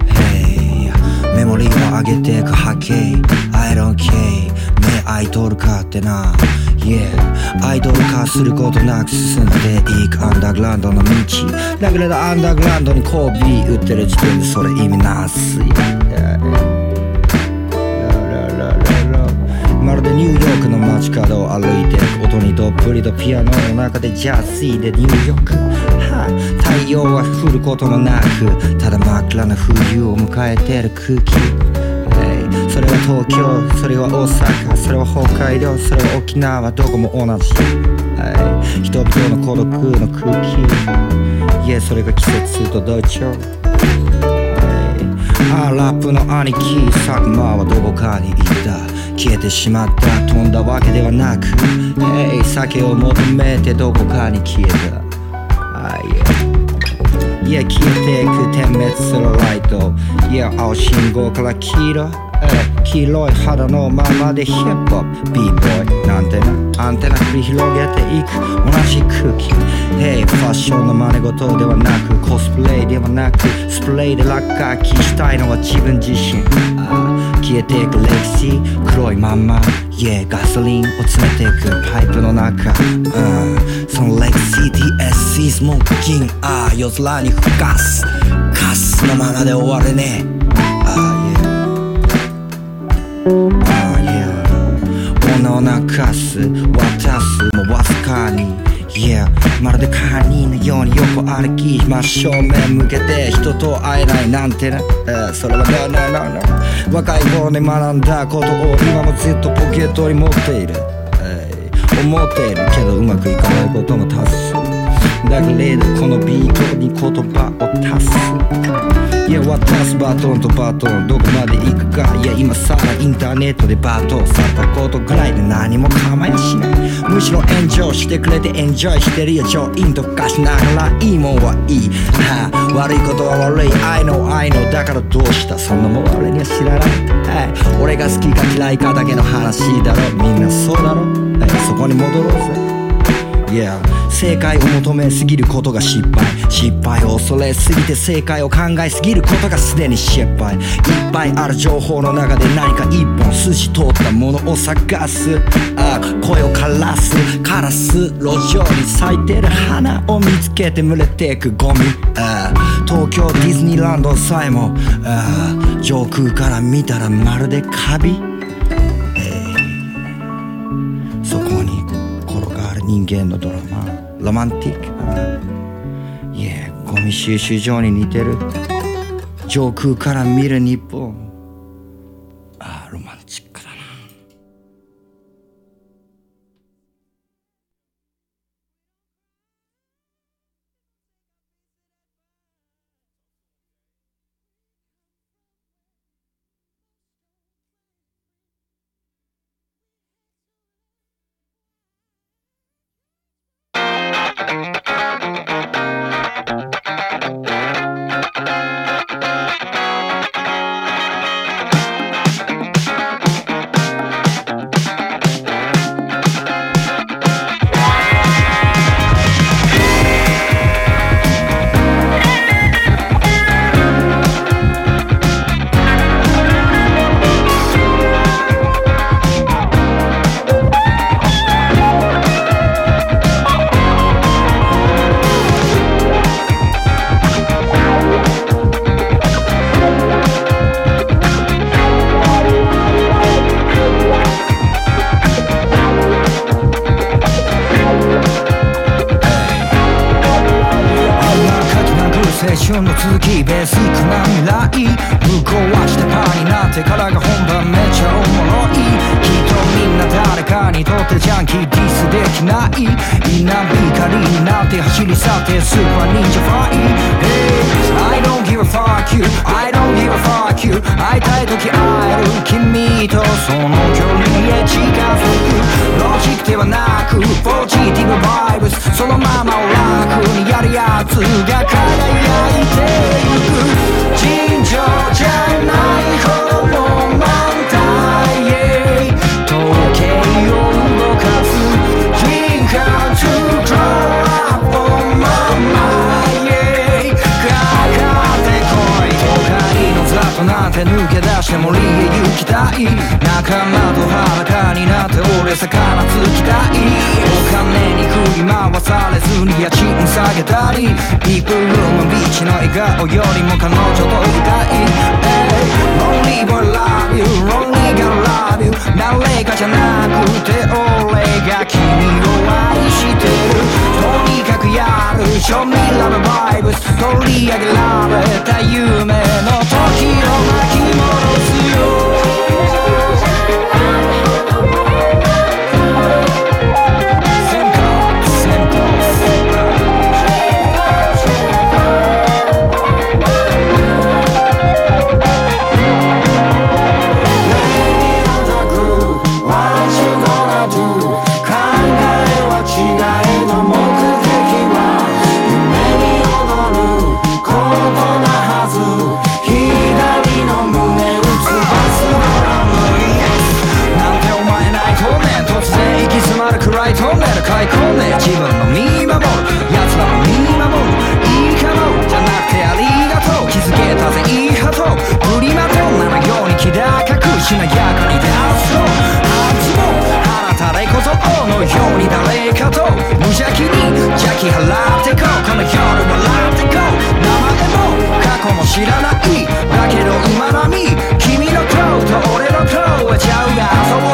Hey メモリーを上げていく波形。I don't care 目アイドルかってな。Yeah アイドル化することなく進んでいく。アンダーグラウンドの道。だけれどアンダーグラウンドにコービー打ってる時点でそれ意味なすいニューヨークの街角を歩いて音にどっぷりとピアノの中でジャズイでニューヨーク、はい、太陽は降ることもなくただ真っ暗な冬を迎えてる空気、それは東京それは大阪それは北海道それは沖縄どこも同じ、はい、人々の孤独の空気。いやそれが季節と同調。あラップの兄貴佐久間はどこかに行った。消えてしまった。飛んだわけではなく Hey 酒を求めてどこかに消えた。あいや。いや消えていく点滅するライト。いや青信号から黄色え黄色い肌のままでヒップホップ。B ボーイなんてな。アンテナ繰り広げていく。同じ空気。Hey ファッションの真似事ではなくコスプレイではなくスプレーで落書きしたいのは自分自身。消えていく歴史黒いまんま Yeah ガソリンを詰めていくパイプの中うんその歴史 TSC スモークキンああ夜空に吹かすカスのままで終われね。えああ Yeah ああ Yeah 女を泣かす渡す Yeah. まるでカニのように横歩き真正面向けて人と会えないなんてな、えーそれは No No No No 若い頃に学んだことを今もずっとポケットに持っている、えー思っているけどうまくいかないことも多数。だけれどこのビートに言葉を足す。いや渡すバトンとバトンどこまで行くか。いや今さらインターネットでバトンされたことぐらいで何も構いしないむしろ炎上してくれてエンジョイしてるよ超インド化しながらいいもんはいい。はあ悪いことは悪い。I know I know だからどうした？そんなもん俺には知らない。はい。俺が好きか嫌いかだけの話だろ。みんなそうだろはい。そこに戻ろうぜ。Yeah. 正解を求めすぎることが失敗。失敗を恐れすぎて正解を考えすぎることがすでに失敗。いっぱいある情報の中で何か一本筋通ったものを探す。あ声を枯らす。カラス路上に咲いてる花を見つけて群れていくゴミ。あ東京ディズニーランドさえも。あ上空から見たらまるでカビ。人間のドラマロマンティック。ないやゴミ収集場に似てる。上空から見る日本。Show me love and vibes. Go, Lee, love it. That. 知らない。だけど今のみ。君の顔と俺の顔はちゃうが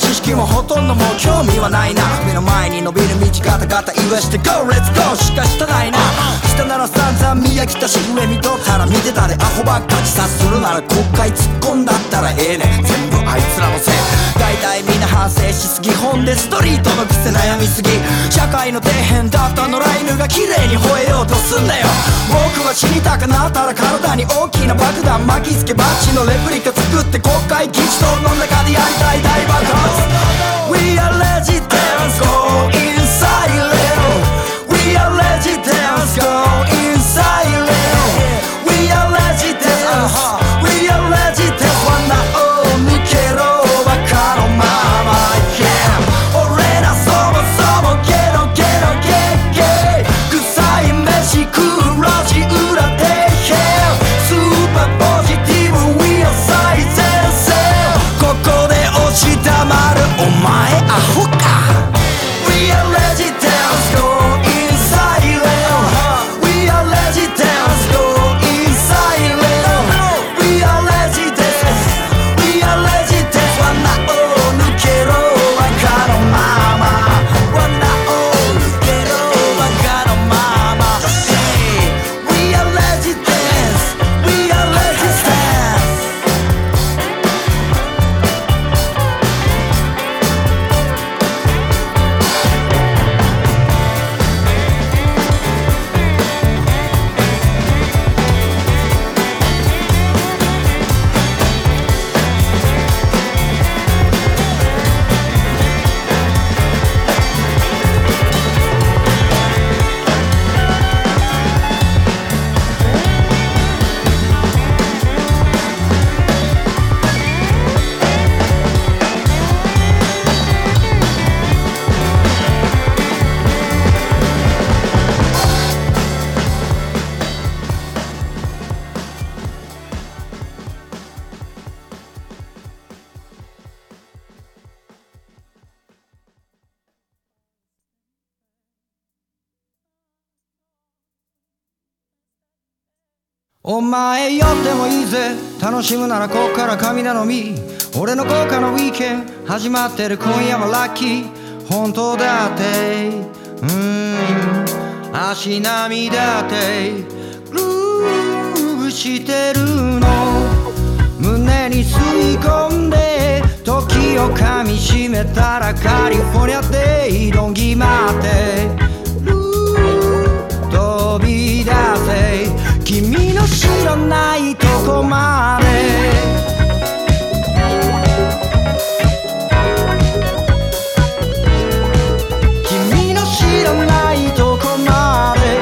知識もほとんどもう興味はないな。目の前に伸びる道ガタガタ言わして Go let's go! しかしたないな。下なら散々見飽きたし上見とったら見てたで。アホばっか自殺するなら国会突っ込んだったらええねん。全部あいつらのせい。大体みんな反省しすぎ本でストリートの癖悩みすぎ社会の底辺だった野良犬が綺麗に吠えようとすんだよ。僕は死にたくなったら体に大きな爆弾巻きつけバッチのレプリカ作って国会議事堂の中でやりたい大爆発。We are legends go inside 前酔ってもいいぜ。楽しむならこっから神頼み。俺の豪華なウィーケン。始まってる今夜はラッキー。本当だって。うん。足並みだって。グルーブしてるの。胸に吸い込んで。時を噛みしめたらカリフォルニアで挑ぎ回って。ルー飛び出せ。君の知らないとこまで。君の知らないとこまで。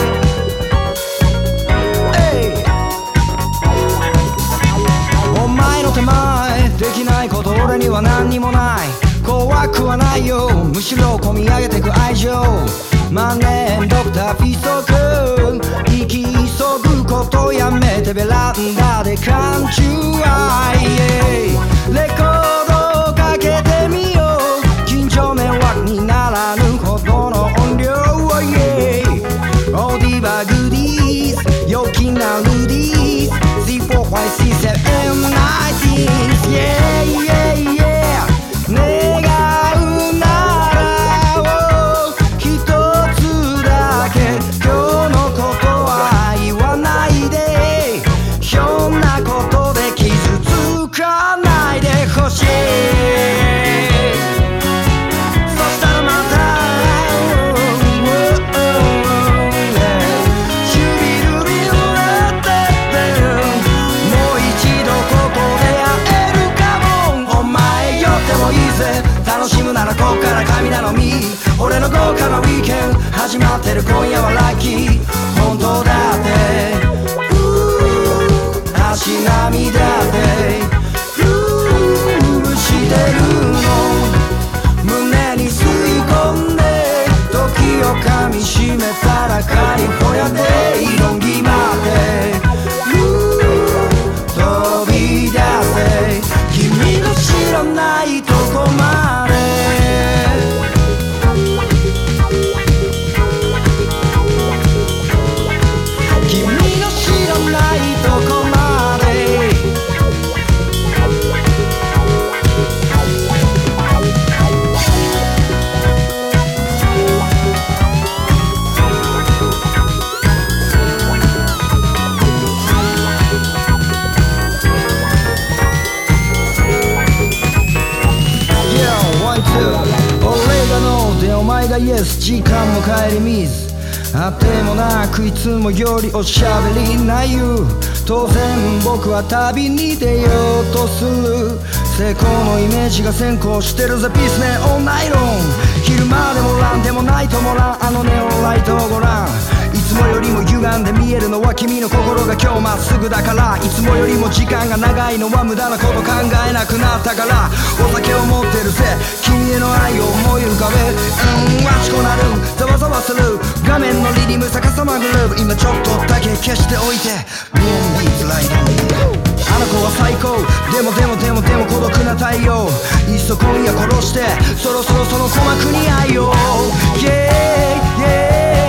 お前の手前できないこと俺には何にもない。怖くはないよ。むしろ込み上げてく愛情。万年ドクターフィソ君。生き急ぐことやめてベランダで缶中愛らカリフイエス時間も帰り見ずあてもなくいつもよりおしゃべりないう当然僕は旅に出ようとす。る成功のイメージが先行してるぜピスネオンナイロン昼間でもランでもないともらんあのネオンライトをご覧いつもよりも歪んで見えるのは君の心が今日まっすぐだから。いつもよりも時間が長いのは無駄なこと考えなくなったから。お酒を持ってるぜ。君への愛を思い浮かべ。うんわちこなる。ざわざわする。画面のリリム逆さまグルーブ今ちょっとだけ消しておいて。見えにづらいあの子は最高。でもでもでもでも孤独な太陽。いっそ今夜殺して。そろそろその鼓膜に愛を。Yeah, yeah,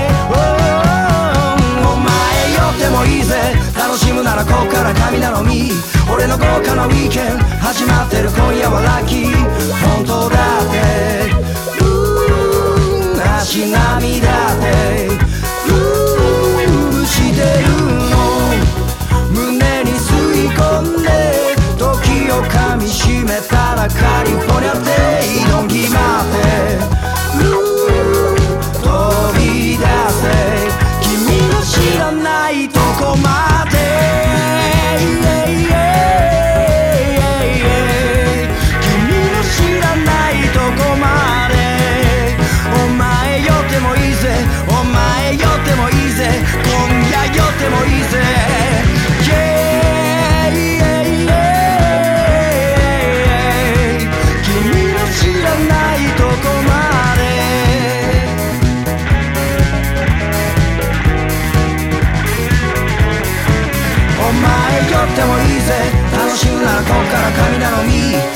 ってもいいぜ。楽しむならこっから神頼み。俺の豪華なウィーケン。始まってる今夜はラッキー。本当だって。うー足並みだって。うーしてるの。胸に吸い込んで。時を噛みしめたらカリフォルニアで挑ん決まって。こまでから神頼み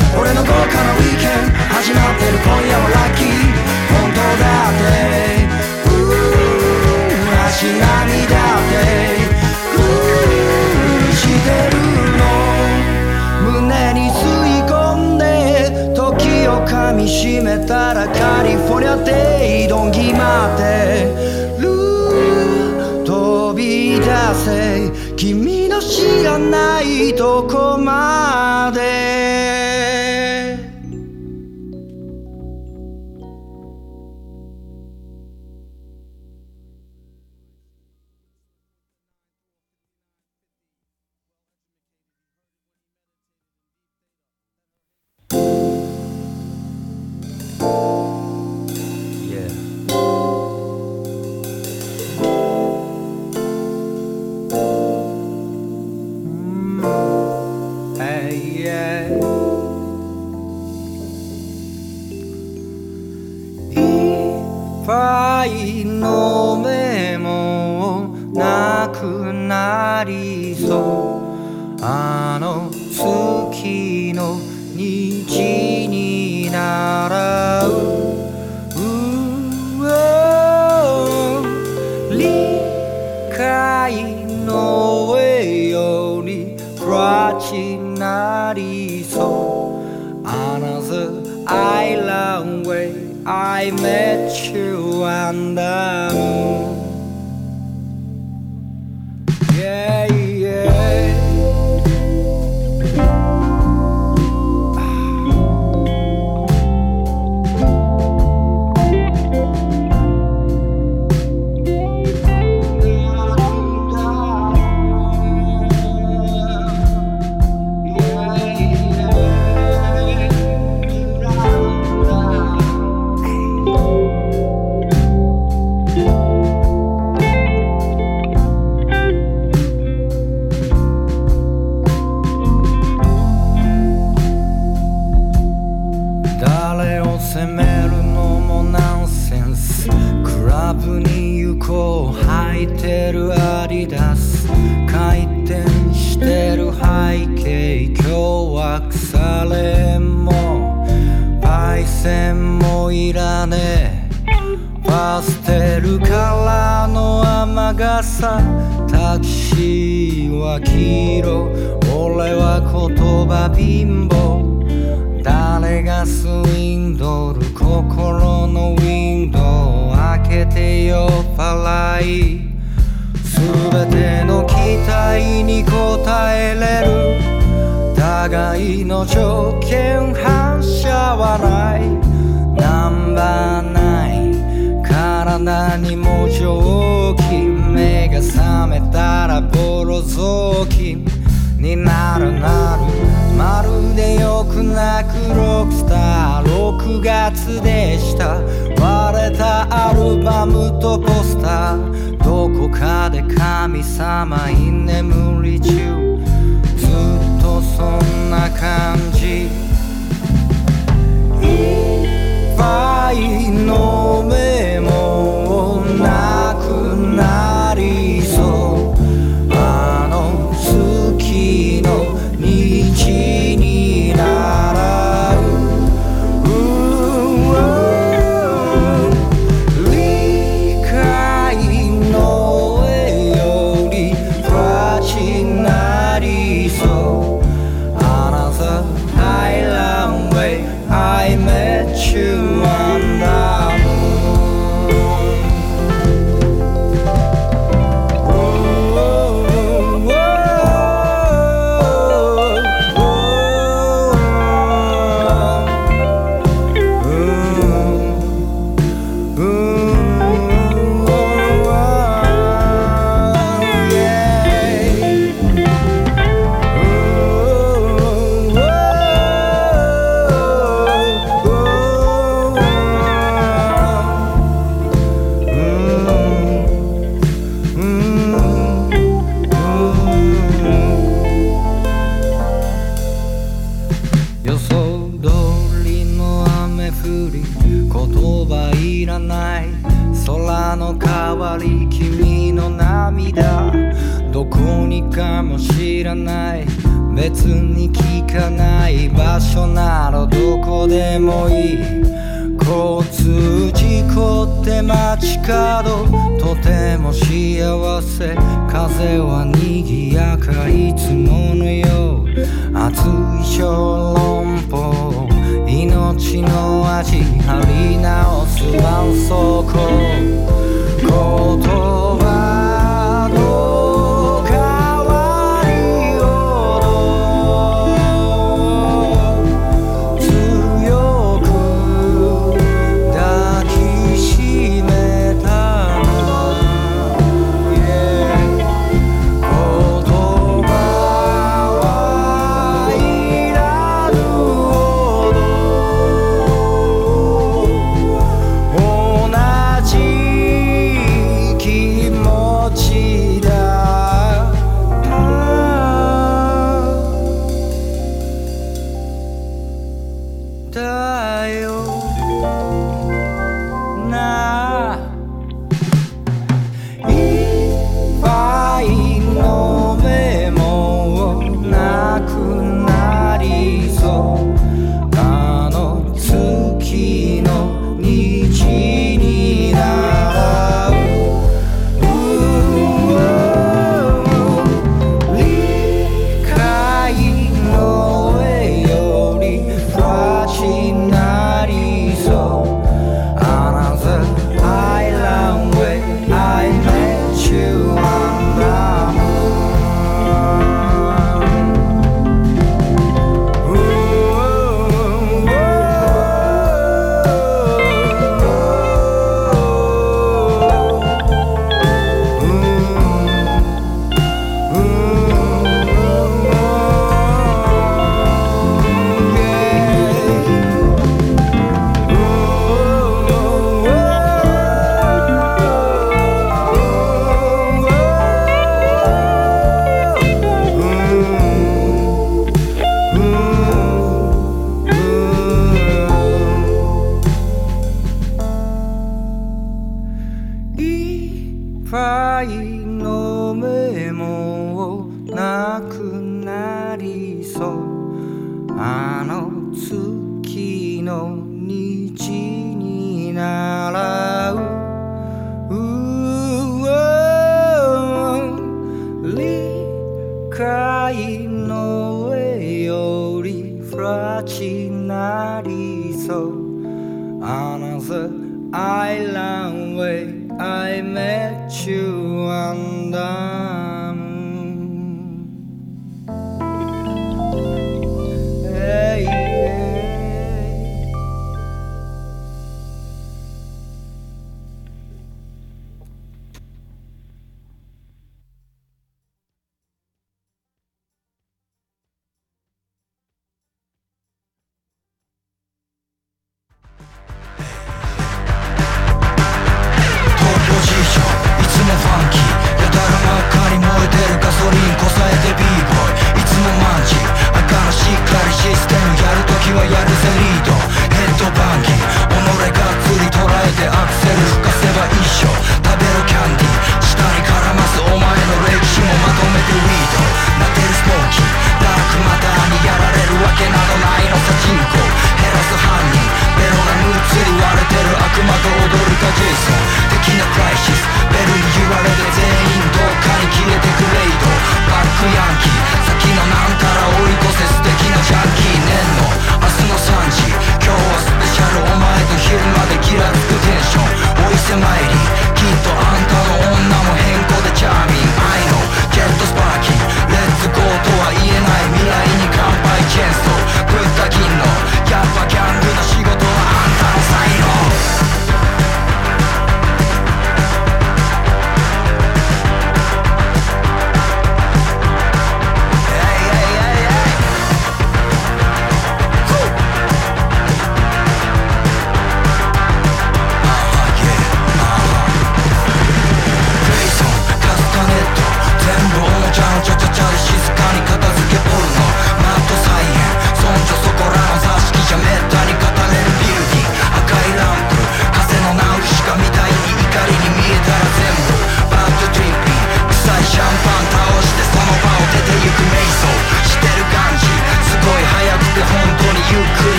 月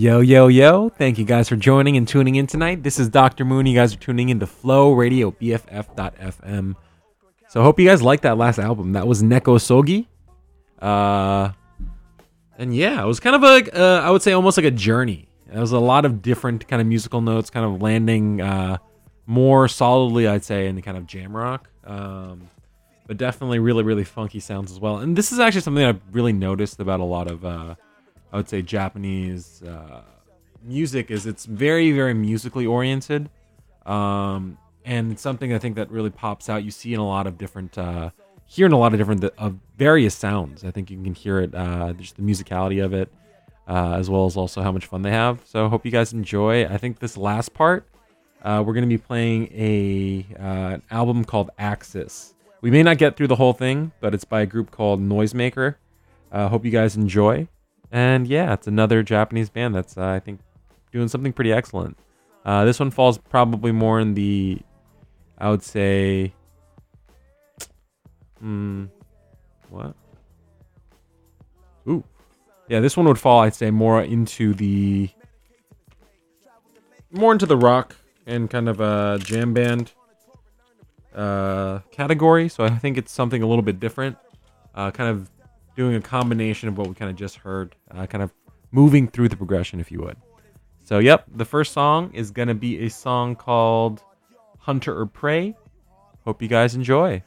Yo, yo, yo. Thank you guys for joining and tuning in tonight. This is Dr. Moon. You guys are tuning into Flow Radio, BFF.FM. So I hope you guys liked that last album. That was Neko Sogi. Uh, and yeah, it was kind of like uh, I would say almost like a journey. It was a lot of different kind of musical notes, kind of landing uh, more solidly, I'd say, in the kind of jam rock. Um, but definitely really really funky sounds as well. And this is actually something I've really noticed about a lot of uh, I would say Japanese uh, music is it's very very musically oriented. Um, and it's something I think that really pops out. You see in a lot of different, uh, hearing a lot of different uh, various sounds. I think you can hear it, uh, just the musicality of it, uh, as well as also how much fun they have. So hope you guys enjoy. I think this last part, uh, we're going to be playing a an album called Axis. We may not get through the whole thing, but it's by a group called Noisemaker. Hope you guys enjoy. And yeah, it's another Japanese band that's uh, I think doing something pretty excellent. Uh, this one falls probably more in the, I would say, hmm, what? Ooh, yeah, this one would fall. I'd say more into the, more into the rock and kind of a jam band uh, category. So I think it's something a little bit different. Uh, kind of doing a combination of what we kind of just heard, uh, kind of moving through the progression, if you would. So, yep, the first song is going to be a song called Hunter or Prey. Hope you guys enjoy.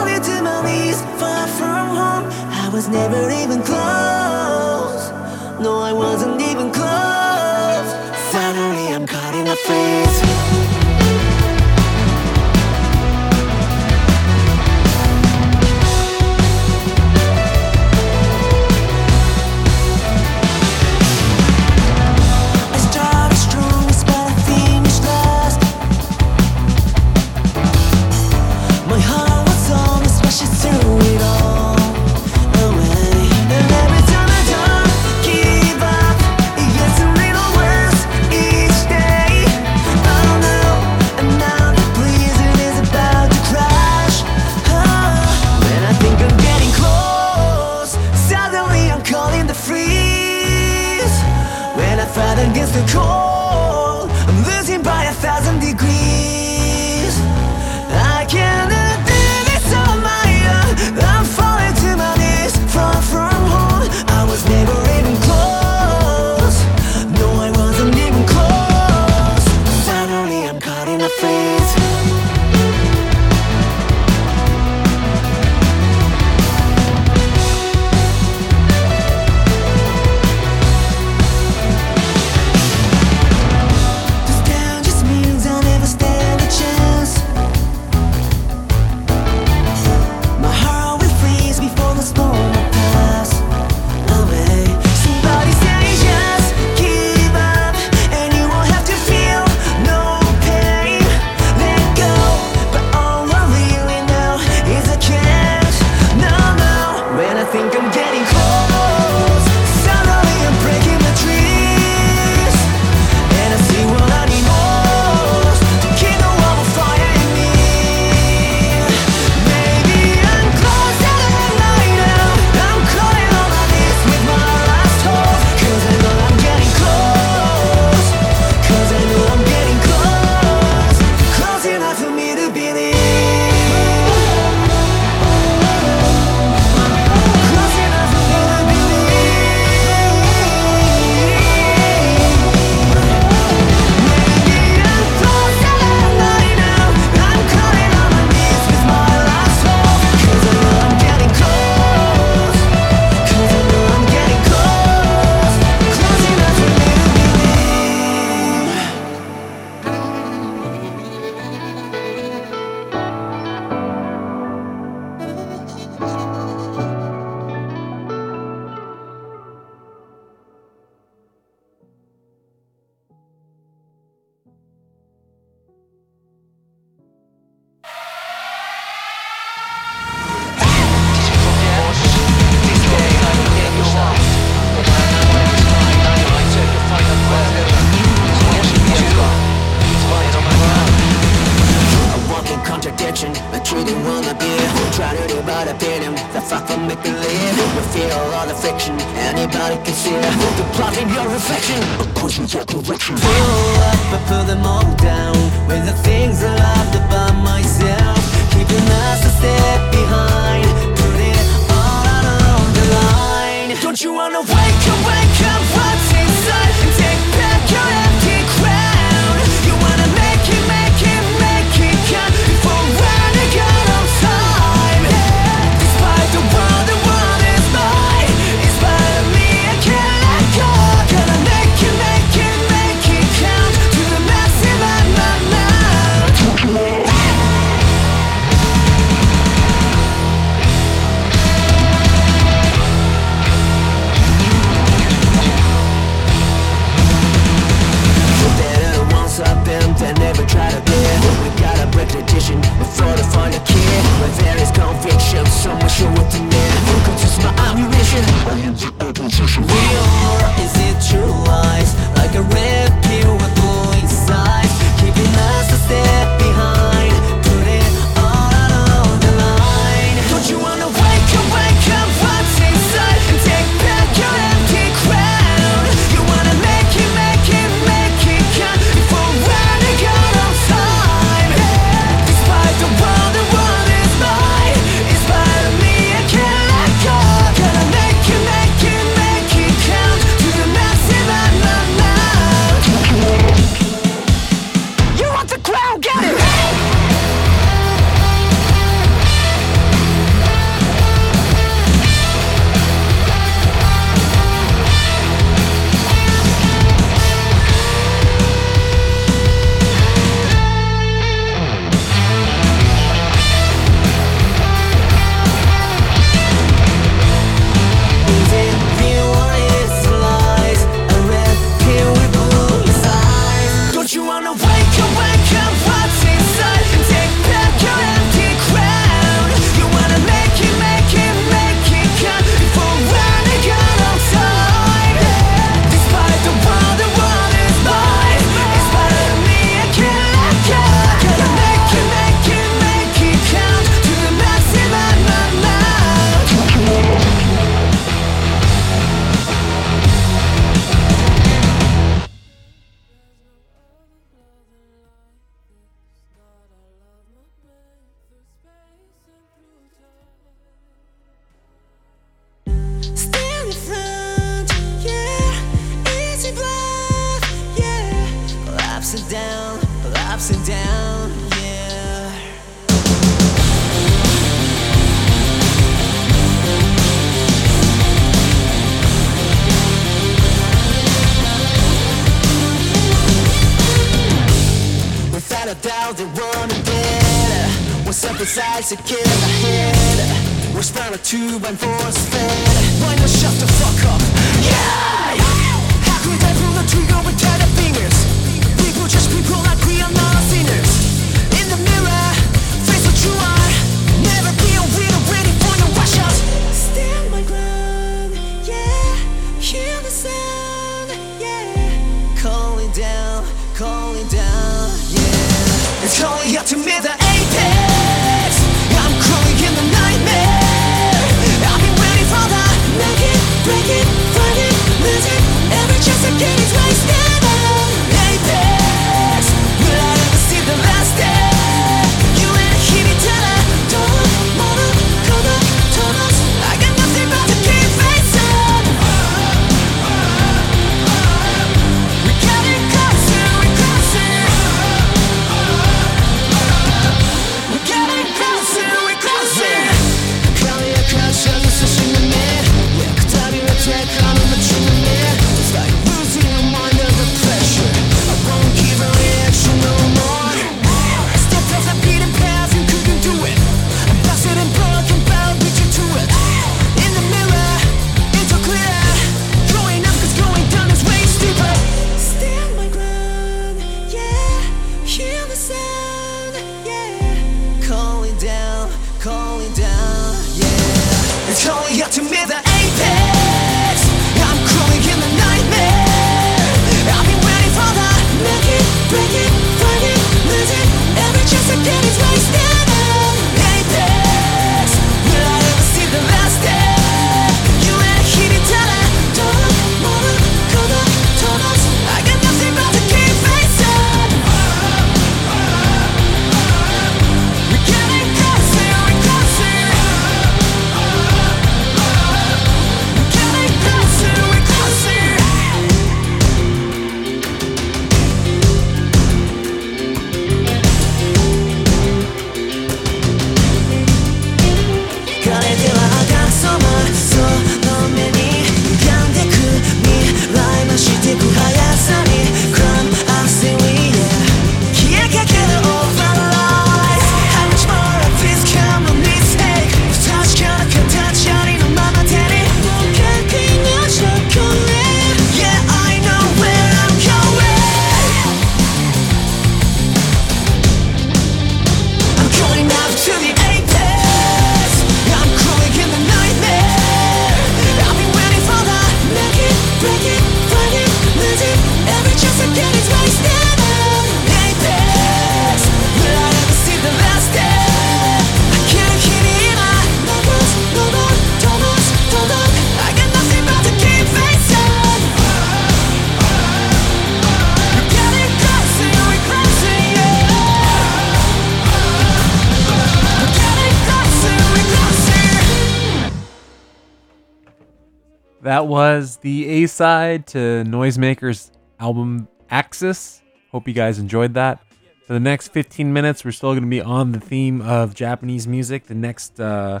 The A side to Noisemakers album Axis. Hope you guys enjoyed that. For the next 15 minutes, we're still going to be on the theme of Japanese music. The next uh,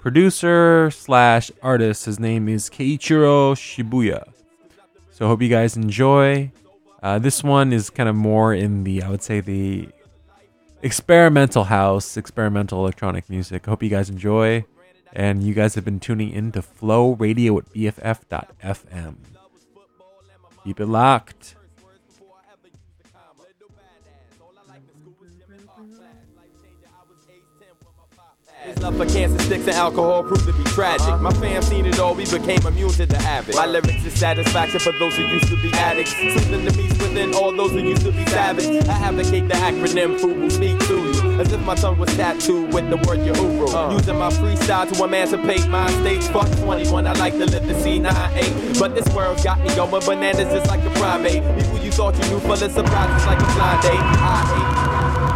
producer slash artist, his name is Keiichiro Shibuya. So hope you guys enjoy. Uh, this one is kind of more in the, I would say, the experimental house, experimental electronic music. Hope you guys enjoy. And you guys have been tuning in to Flow Radio at BFF.FM. Keep it locked. Love for cancer sticks and alcohol proved to be tragic. Uh-huh. My fam seen it all, we became immune to the habit. My lyrics is satisfaction for those who used to be addicts. Something to meet within all those who used to be savage. I advocate the acronym FUBU speak to you. As if my tongue was tattooed with the word Yahoo. Uh. Using my freestyle to emancipate my states. Fuck 21, I like to live the C98. But this world got me going bananas just like a primate. People you thought you knew full of surprises like a blind date. I hate